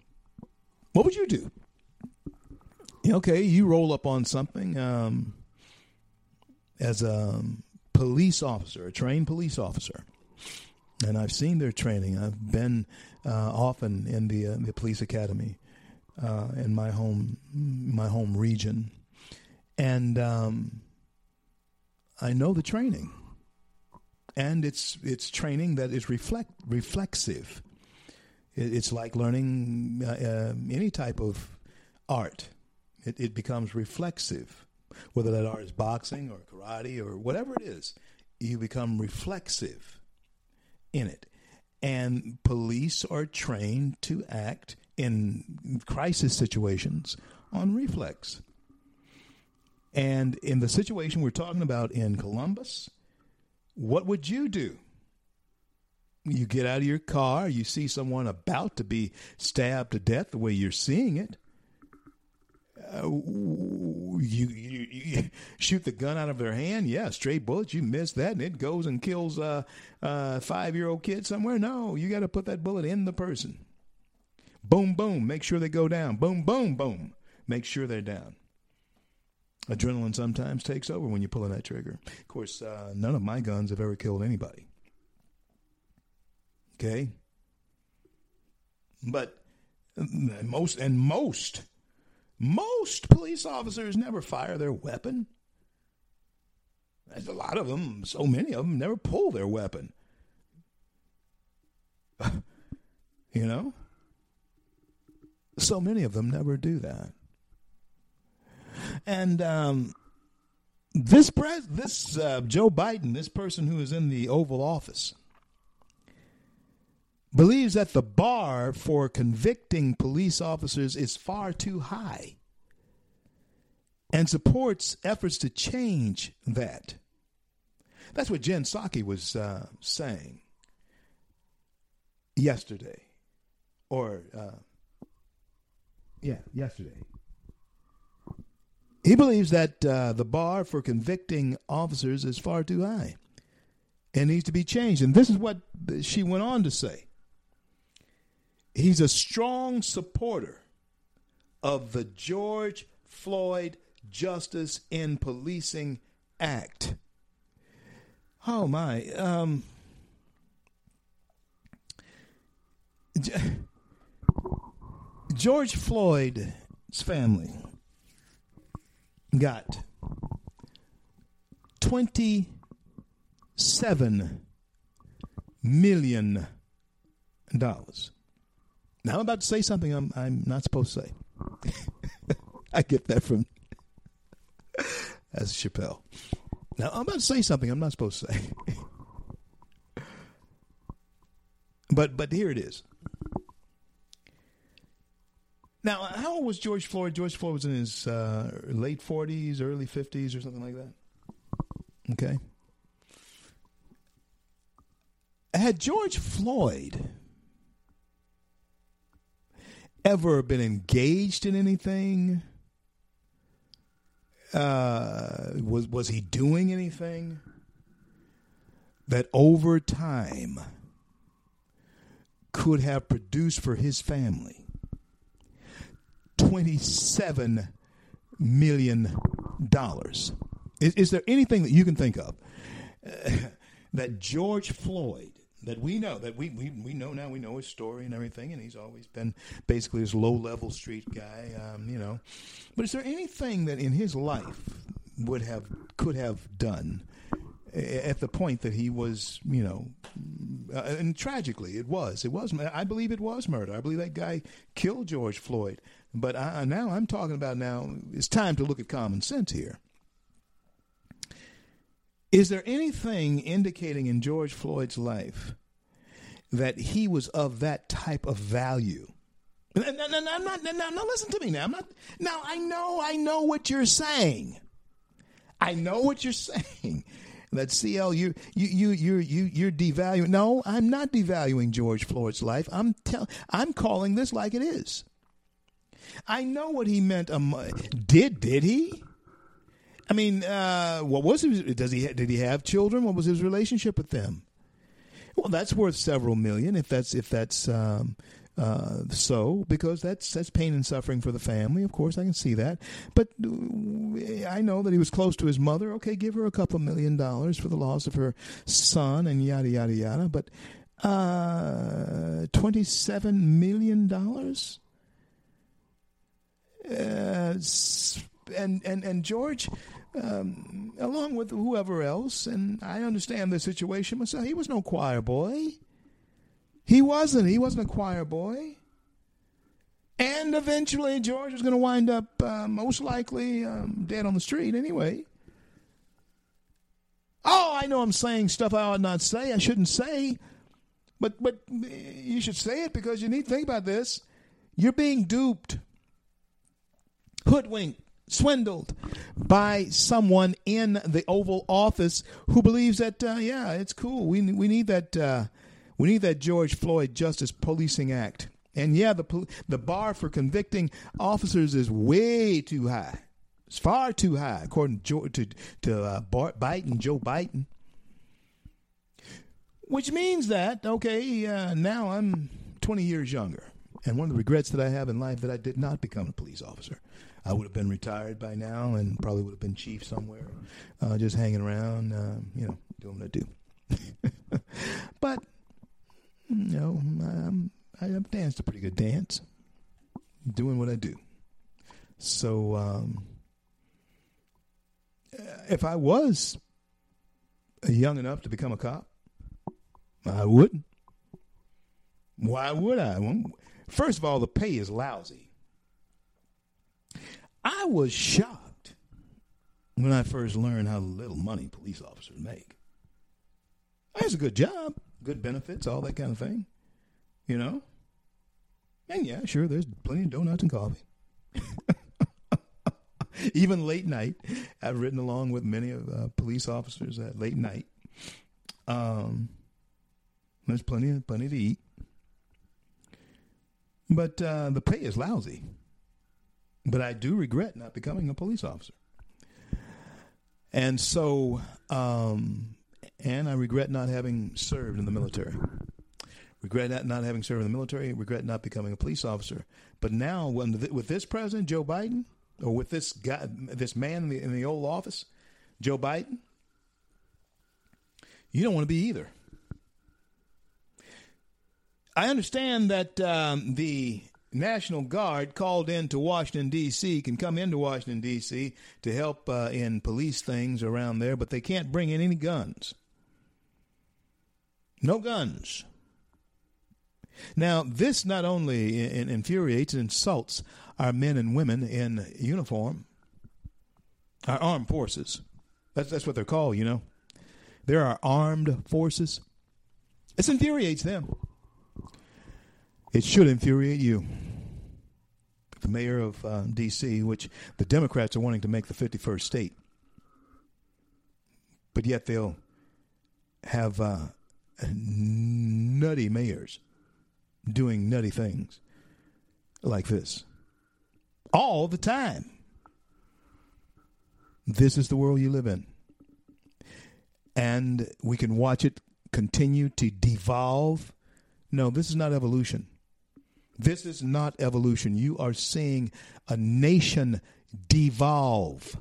What would you do? Okay, you roll up on something um, as a police officer, a trained police officer, and I've seen their training. I've been uh, often in the uh, the police academy uh, in my home my home region, and um, I know the training and it's it's training that is reflect reflexive. It's like learning uh, uh, any type of art. It, it becomes reflexive, whether that art is boxing or karate or whatever it is. You become reflexive in it, and police are trained to act in crisis situations on reflex. And in the situation we're talking about in Columbus, what would you do? You get out of your car, you see someone about to be stabbed to death the way you're seeing it. Uh, you, you, you, shoot the gun out of their hand. Yeah, straight bullets. You miss that, and it goes and kills a, a five year old kid somewhere. No, you got to put that bullet in the person. Boom, boom. Make sure they go down. Boom, boom, boom. Make sure they're down. Adrenaline sometimes takes over when you're pulling that trigger. Of course, uh, none of my guns have ever killed anybody. Okay? But most, and most, most police officers never fire their weapon. There's a lot of them, so many of them never pull their weapon. you know? So many of them never do that. And um, this pres- this uh, Joe Biden, this person who is in the Oval Office, believes that the bar for convicting police officers is far too high and supports efforts to change that. That's what Jen Psaki was uh, saying yesterday, or uh, yeah, yesterday. He believes that uh, the bar for convicting officers is far too high and needs to be changed. And this is what she went on to say. He's a strong supporter of the George Floyd Justice in Policing Act. Oh my. Um, George Floyd's family got twenty-seven million dollars. Now I'm about to say something I'm I'm not supposed to say. I get that from as Chappelle. Now I'm about to say something I'm not supposed to say. but but here it is. Now, how old was George Floyd? George Floyd was in his uh, late 40s, early 50s, or something like that. Okay. Had George Floyd ever been engaged in anything uh, was was he doing anything that over time could have produced for his family twenty seven million dollars? Is, is there anything that you can think of uh, that George Floyd? That we know that we, we we know now we know his story and everything and he's always been basically this low level street guy um, you know but is there anything that in his life would have could have done at the point that he was, you know, uh, and tragically it was. It was. I believe it was murder. I believe that guy killed George Floyd. But I, now I'm talking about now. It's time to look at common sense here. Is there anything indicating in George Floyd's life that he was of that type of value? No, no, no, no, no, no, no, listen to me now. I'm not. Now I know, I know what you're saying. I know what you're saying. That CL, you you you you you you're devaluing. No, I'm not devaluing George Floyd's life. I'm tell, I'm calling this like it is. I know what he meant. Um, did did he? I mean, uh, what was his? Does he did he have children? What was his relationship with them? Well, that's worth several million if that's if that's um, uh, so because that's that's pain and suffering for the family. Of course, I can see that. But uh, I know that he was close to his mother. Okay, give her a couple million dollars for the loss of her son and yada yada yada. But uh, twenty-seven million dollars. Uh, and and and George, um, along with whoever else, and I understand the situation myself. He was no choir boy. He wasn't. He wasn't a choir boy. And eventually, George was going to wind up uh, most likely um, dead on the street anyway. Oh, I know I'm saying stuff I ought not say. I shouldn't say. But but you should say it because you need to think about this. You're being duped, hoodwinked, swindled by someone in the Oval Office who believes that uh, yeah, it's cool. We we need that uh, we need that George Floyd Justice Policing Act. And yeah, the the bar for convicting officers is way too high. It's far too high, according to to, to uh, Bart Biden, Joe Biden. Which means that okay, uh, now I'm 20 years younger, and one of the regrets that I have in life that I did not become a police officer. I would have been retired by now, and probably would have been chief somewhere, uh, just hanging around, uh, you know, doing what I do. but you know, I'm, I've danced a pretty good dance, doing what I do. So, um, if I was young enough to become a cop, I wouldn't. Why would I? First of all, the pay is lousy. I was shocked when I first learned how little money police officers make. That's a good job, good benefits, all that kind of thing. You know? And yeah, sure, there's plenty of donuts and coffee. Even late night, I've ridden along with many of uh, police officers at late night. Um, there's plenty, of plenty to eat, but uh, the pay is lousy. But I do regret not becoming a police officer, and so, um, and I regret not having served in the military. Regret not, not having served in the military. Regret not becoming a police officer. But now, when th- with this president, Joe Biden, or with this guy, this man in the, in the old office, Joe Biden, you don't want to be either. I understand that um, the National Guard called into Washington, D.C., can come into Washington, D.C. to help uh, in police things around there, but they can't bring in any guns. No guns. Now, this not only infuriates and insults our men and women in uniform, our armed forces. That's, that's what they're called, you know. There are armed forces. This infuriates them. It should infuriate you. The mayor of uh, D.C., which the Democrats are wanting to make the 51st state, but yet they'll have uh, nutty mayors doing nutty things like this all the time. this is the world you live in. And we can watch it continue to devolve. No, this is not evolution. This is not evolution. You are seeing a nation devolve.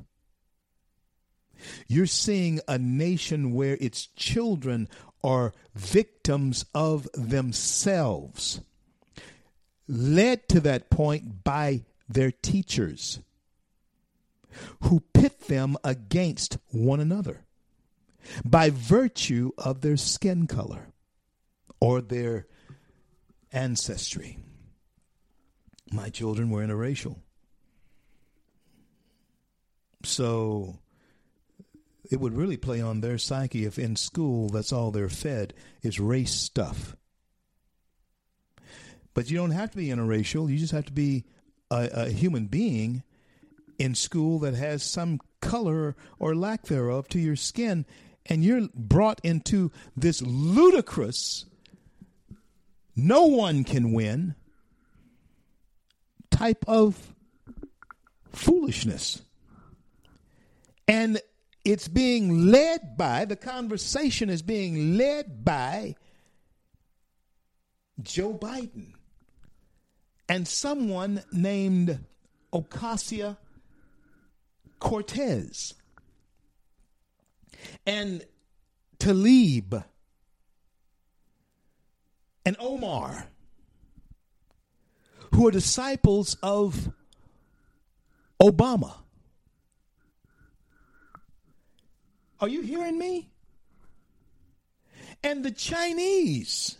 You're seeing a nation where its children are victims of themselves, led to that point by their teachers who pit them against one another by virtue of their skin color or their ancestry. My children were interracial. So it would really play on their psyche if in school that's all they're fed is race stuff. But you don't have to be interracial, you just have to be a, a human being in school that has some color or lack thereof to your skin, and you're brought into this ludicrous, no one can win type of foolishness. And it's being led by, the conversation is being led by Joe Biden and someone named Ocasio Cortez and Tlaib and Omar, who are disciples of Obama. Are you hearing me? And the Chinese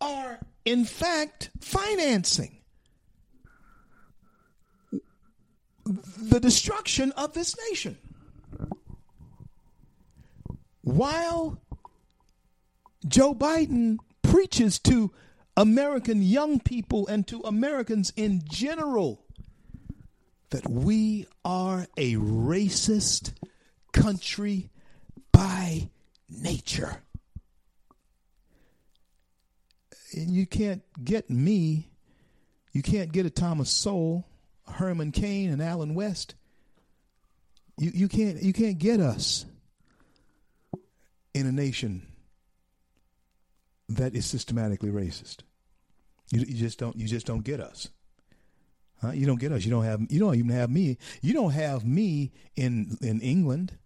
are, in fact, financing the destruction of this nation. While Joe Biden preaches to American young people and to Americans in general that we are a racist country by nature. And you can't get me, you can't get a Thomas Sowell Herman Cain and Allen West. You you can't you can't get us in a nation that is systematically racist. You, you just don't you just don't get us. Huh? You don't get us. You don't have you don't even have me. You don't have me in in England.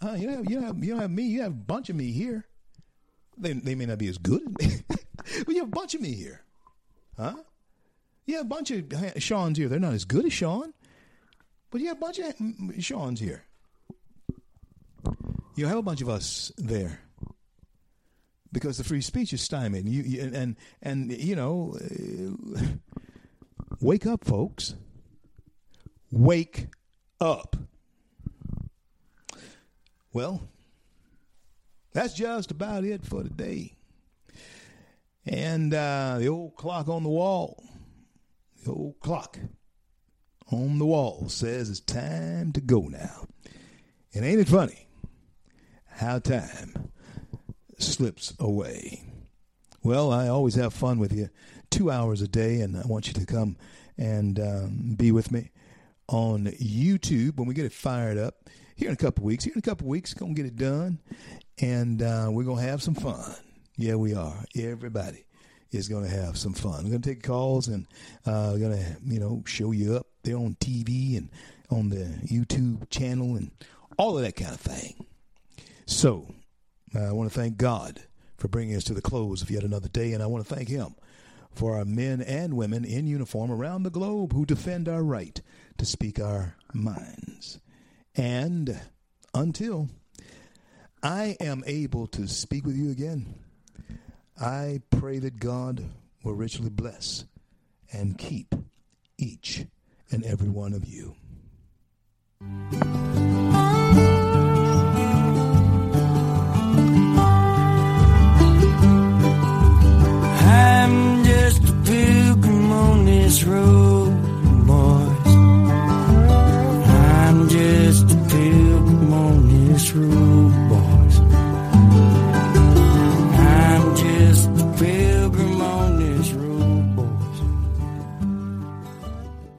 Huh? You don't have, you don't have, you don't have me. You have a bunch of me here. They they may not be as good, but you have a bunch of me here. Huh? Yeah, a bunch of Sean's here. They're not as good as Sean, but you have a bunch of Sean's here. You have a bunch of us there because the free speech is stymied. You, you and and you know, uh, wake up, folks. Wake up. Well, that's just about it for today. And uh, the old clock on the wall the old clock on the wall says it's time to go now. And ain't it funny how time slips away? Well, I always have fun with you two hours a day, and I want you to come and um, be with me on YouTube when we get it fired up here in a couple weeks. Here in a couple weeks, gonna get it done, and uh, we're gonna have some fun. Yeah, we are. Everybody is to have some fun. We're to take calls and uh, we're to, you know, show you up there on TV and on the YouTube channel and all of that kind of thing. So Uh, I want to thank God for bringing us to the close of yet another day, and I want to thank Him for our men and women in uniform around the globe who defend our right to speak our minds. And until I am able to speak with you again, I pray that God will richly bless and keep each and every one of you. True.